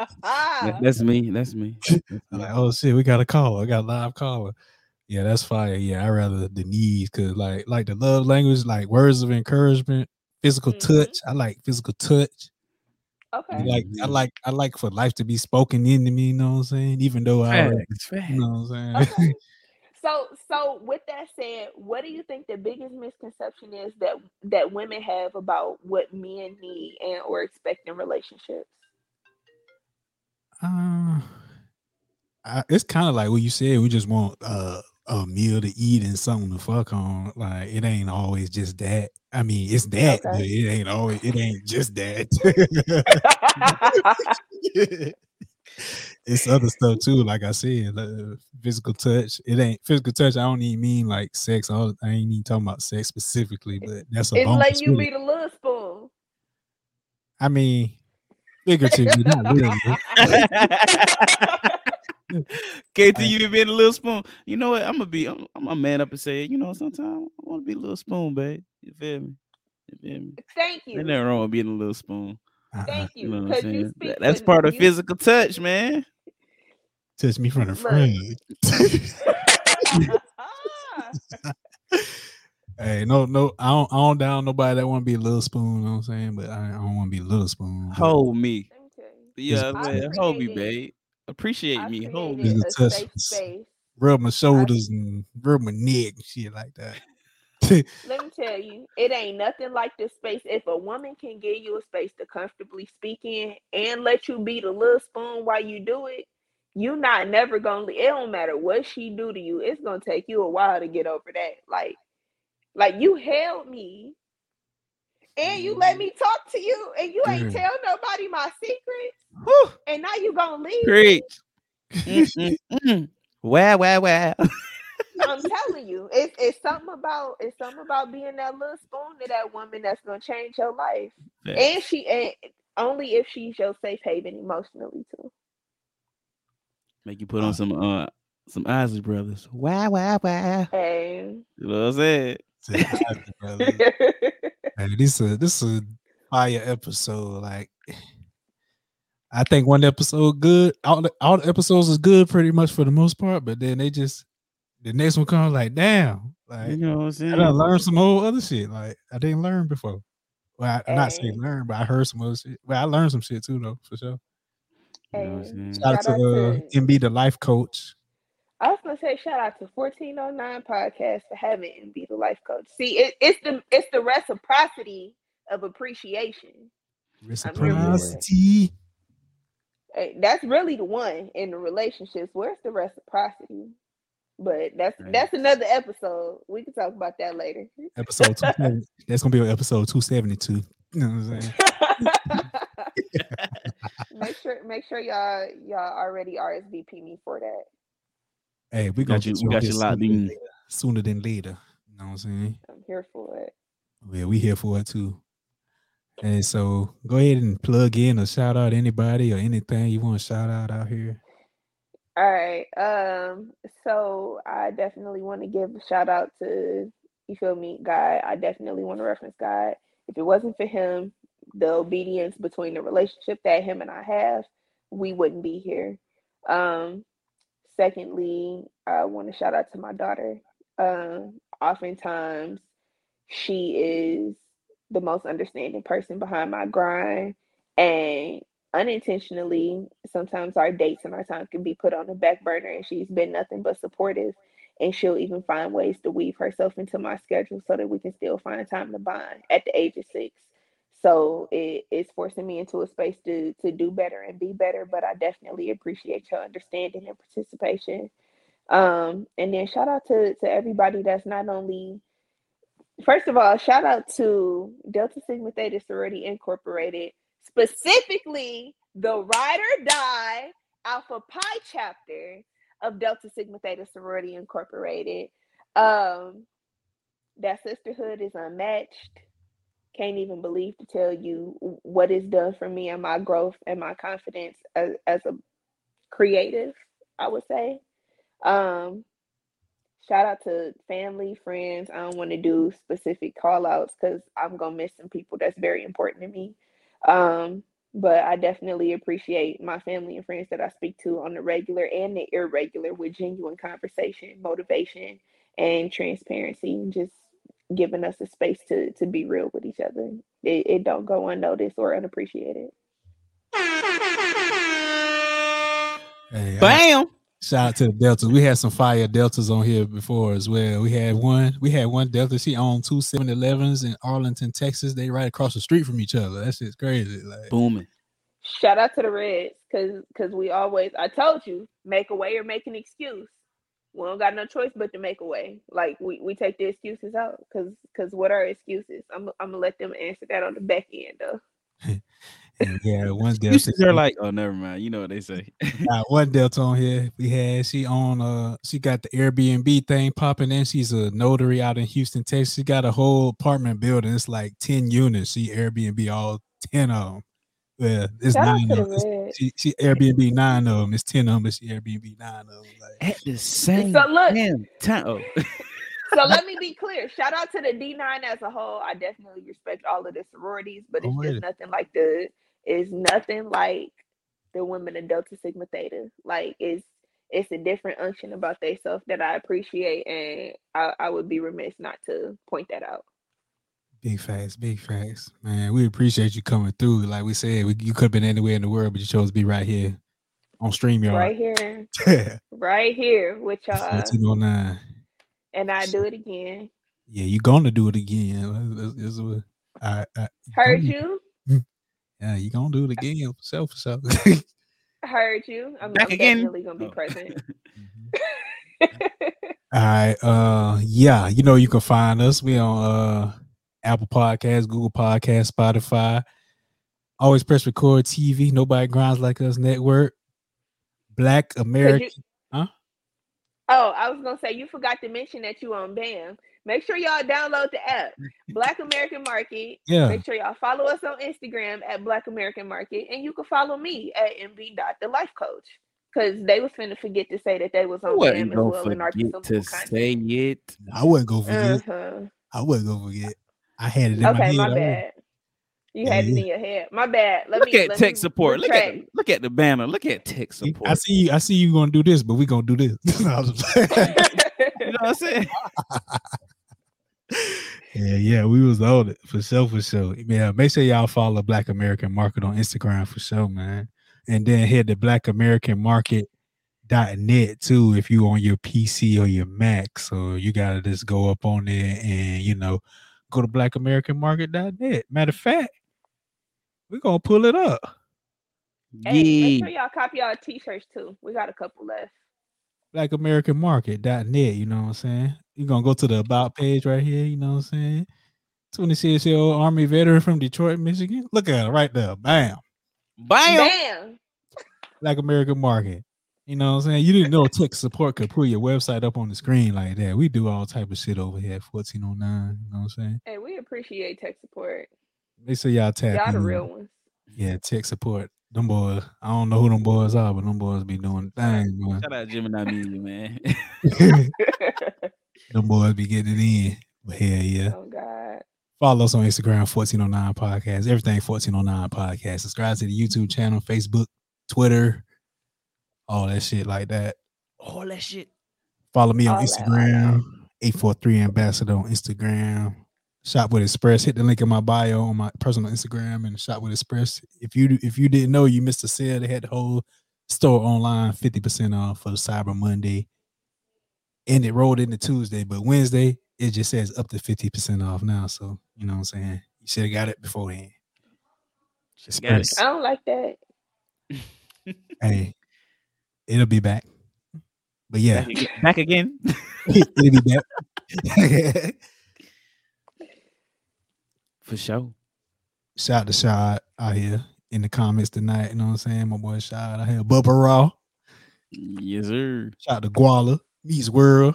That's me. That's me. I'm like, oh shit, we got a caller. I got a live caller. Yeah, that's fire. Yeah, I rather the needs because like like the love language, like words of encouragement, physical Mhm. touch. I like physical touch. okay. I like I like I like for life to be spoken into me, you know what I'm saying? Even though I Facts, facts. you know what I'm saying? Okay. So so with that said, what do you think the biggest misconception is that that women have about what men need and or expect in relationships? Uh, I, it's kind of like what you said. We just want uh, a meal to eat and something to fuck on. Like it ain't always just that. I mean, it's that, but Okay. it ain't always. It ain't just that. it's other stuff too. Like I said, uh, physical touch. It ain't physical touch. I don't even mean like sex. I, I ain't even talking about sex specifically, but that's a it's like you with be it. the little spoon. I mean, figuratively, not literally. KT, you been a little spoon. You know what? I'm gonna be. I'm, I'm a man up and say, you know, sometimes I want to be a little spoon, babe. You feel me? You feel me? Thank you. Ain't you. nothing wrong with being a little spoon. Uh-uh. Thank You you. know what I'm Because you speak That's part of you- physical touch, man. Touch me from the Look. front. Hey, no, no, I don't, I don't down nobody that want to be a little spoon. You know what I'm saying? But I, I don't want to be a little spoon. but Hold me. Let me tell you. Yeah, I've man. Hold me, babe. Appreciate I've me. Hold me. a touch safe space. rub my shoulders and rub my neck and shit like that. Let me tell you, it ain't nothing like this space. If a woman can give you a space to comfortably speak in and let you be the little spoon while you do it, you not never gonna. It don't matter what she do to you. It's gonna take you a while to get over that. Like, like you held me, and you let me talk to you, and you ain't tell nobody my secret, Whew. and now you gonna leave. me? Preach. Mm. Wow, wow, wow. I'm telling you, it's it's something about it's something about being that little spoon to that woman that's gonna change your life. And she and only if she's your safe haven emotionally too. Make you put on some uh some Isley Brothers. Wow, wow, wow. Hey. You know what I'm saying? Say hi, brother. Hey, this a this a fire episode. Like, I think one episode good. All the all the episodes is good pretty much for the most part, but then they just the next one comes like, damn, like You know what I'm saying? I done learned some whole other shit. Like I didn't learn before. Well, I, I'm not saying learn, but I heard some other shit. Well, I learned some shit too, though, for sure. You know Hey, saying? Shout out to uh, MB, the life coach. I was gonna say shout out to 1409 podcast for having MB the life coach. See, it, it's the it's the reciprocity of appreciation. here for it. Reciprocity. Hey, that's really the one in the relationships. Where's the reciprocity? But that's Right. that's another episode. We can talk about that later. Episode two. That's gonna be on episode two seventy two. You know what I'm saying? make sure make sure y'all y'all already RSVP me for that. Hey, we Got you- we got you locked sooner than in. later. Sooner than later. You know what I'm saying? I'm here for it. Yeah, we here for it too. And so go ahead and plug in or shout out anybody or anything you want to shout out out here. All right. Um, so I definitely want to give a shout out to you feel me, God. I definitely want to reference God. If it wasn't for him, the obedience between the relationship that him and I have, we wouldn't be here. Um, secondly, I want to shout out to my daughter. Um, oftentimes she is the most understanding person behind my grind and unintentionally sometimes our dates and our time can be put on the back burner and she's been nothing but supportive and she'll even find ways to weave herself into my schedule so that we can still find time to bond at the age of six. So it, it's forcing me into a space to to do better and be better but i definitely appreciate your understanding and participation. Um and then shout out to to everybody that's not only first of all shout out to delta sigma theta sorority incorporated specifically the ride or die alpha pi chapter of delta sigma theta sorority incorporated. Um that sisterhood is unmatched. Can't even believe to tell you what it's done for me and my growth and my confidence as, as a creative i would say. Um shout out to family friends. I don't want to do specific call outs because i'm gonna miss some people that's very important to me um but i definitely appreciate my family and friends that i speak to on the regular and the irregular with genuine conversation motivation and transparency and just giving us a space to to be real with each other it, it don't go unnoticed or unappreciated Hey, I- Bam. Shout out to the Deltas. We had some fire Deltas on here before as well. We had one, we had one Delta. She owned two 7-Elevens in Arlington, Texas. They right across the street from each other. That's shit's crazy. Like Booming. shout out to the reds because because we always i told you make a way or make an excuse we don't got no choice but to make a way like we, we take the excuses out because because what are excuses i'm, I'm gonna let them answer that on the back end though and we had one Delta. Excuses are like, oh, never mind. You know what they say. got one Delta on here. We had she on uh she got the Airbnb thing popping in. She's a notary out in Houston, Texas. She got a whole apartment building. It's like 10 units. She Airbnb all 10 of them. Yeah, it's shout out nine of them. She, she Airbnb nine of them. It's 10 of them, but she Airbnb nine of them. Like, At the same So look- damn time. Oh. so let me be clear shout out to the d9 as a whole i definitely respect all of the sororities but it's Oh, just nothing like the it's nothing like the women of delta sigma theta like it's it's a different unction about themselves that i appreciate and I, I would be remiss not to point that out big facts, big facts. Man, we appreciate you coming through. Like we said, we, you could have been anywhere in the world, but you chose to be right here on StreamYard. right here Yeah. right here with y'all 1409. and i do it again Yeah, you're gonna do it again. That's what- I, I, heard you Yeah, you gonna do it again for sure, for sure. heard you i'm, Back I'm again? definitely gonna be Oh. present All right. Uh yeah, you know you can find us. We on uh Apple Podcasts, Google Podcasts, Spotify. Always press record TV. Nobody grinds like us network. Black American. Huh? Oh, I was gonna say you forgot to mention that you on BAM. Make sure y'all download the app, Black American Market. Yeah. Make sure y'all follow us on Instagram at Black American Market, and you can follow me at MB dot the Life Coach. Cause they was finna forget to say that they was on BAM wasn't as gonna well in our to consumable say it. I wouldn't gonna forget. Uh-huh. I wouldn't gonna forget. I had it in my Okay, head. my bad. You Yeah, had it in your head. My bad. Let Look me at let tech me support. Look at the, look at the banner. Look at tech support. I see you. I see you gonna do this, but we gonna do this. what I'm saying? yeah, yeah, we was on it for sure, for sure. Yeah, make sure y'all follow Black American Market on Instagram for sure, man. And then head to blackamericanmarket.net too if you on your PC or your Mac. So you gotta just go up on there and you know go to blackamericanmarket.net. Matter of fact, we're gonna pull it up. Hey, make sure y'all copy our t-shirts too. We got a couple left. blackamericanmarket.net. You know what I'm saying? You're gonna go to the about page right here, you know what I'm saying? 26 year old Army veteran from Detroit, Michigan. Look at it right there. Bam. Bam. Bam. Black American Market. You know what I'm saying? You didn't know tech support could put your website up on the screen like that. We do all type of shit over here at 1409. You know what I'm saying? Hey, we appreciate tech support. They say y'all tap Y'all the real ones. Yeah, tech support. Them boys. I don't know who them boys are, but them boys be doing things, man. Shout out Gemini Media, man. them boys be getting it in. But hell yeah. oh God. Follow us on Instagram, 1409 Podcast. Everything 1409 Podcast. Subscribe to the YouTube channel, Facebook, Twitter, all that shit like that. All that shit. Follow me on All that, that. Instagram, 843 Ambassador on Instagram. Shop with Express. Hit the link in my bio on my personal Instagram and shop with Express. If you if you didn't know, you missed a sale. They had the whole store online 50% off for Cyber Monday. And it rolled into Tuesday, but Wednesday it just says up to 50% off now. So you know what I'm saying? You should have got it beforehand. Just got it. Express. I don't like that. Hey, it'll be back. But yeah, Back again. it'll be back. For sure. Shout to Shad out here in the comments tonight. You know what I'm saying? My boy Shad out here. Bubba Raw. Yes, sir. Shout to Guala. Meets World.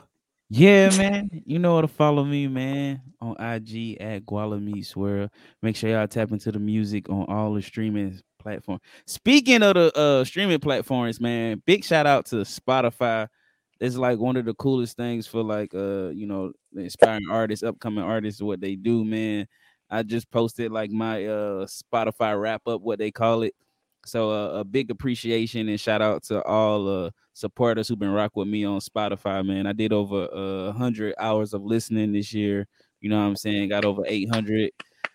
Yeah, man. You know how to follow me, man, on IG at Guala Meets World. Make sure y'all tap into the music on all the streaming platforms. Speaking of the uh streaming platforms, man, big shout out to Spotify. It's like one of the coolest things for like uh, you know, the inspiring artists, upcoming artists, what they do, man. I just posted like my uh Spotify wrap up, what they call it. So uh, a big appreciation and shout out to all uh supporters who've been rock with me on Spotify, man. I did over a uh, hundred hours of listening this year. You know what I'm saying? Got over 800,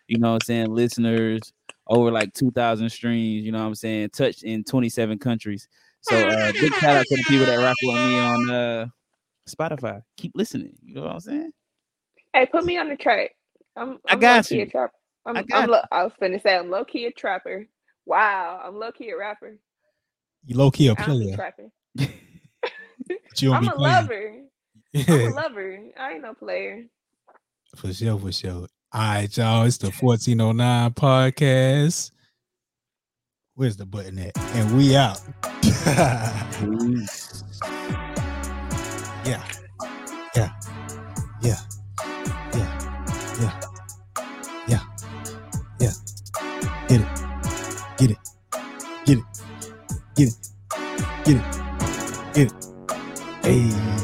you know what I'm saying, listeners, over like 2,000 streams, you know what I'm saying, touched in 27 countries. So uh big shout out to the people that rock with me on uh Spotify. Keep listening. You know what I'm saying? Hey, put me on the track. I'm, I I'm got low-key you. A trapper. I'm, I I'm got lo- I was finna say I'm low key a trapper. Wow, I'm low key a rapper. You low key a player. trapping. But I'm a playing. lover. I'm a lover. I ain't no player. for sure, for sure. All right, y'all. It's the 1409 podcast. Where's the button at? And we out. Yeah. Yeah. Yeah. Yeah. Yeah. Yeah. Get it. Get it. Get it. Get it. Get it. Get it. Hey.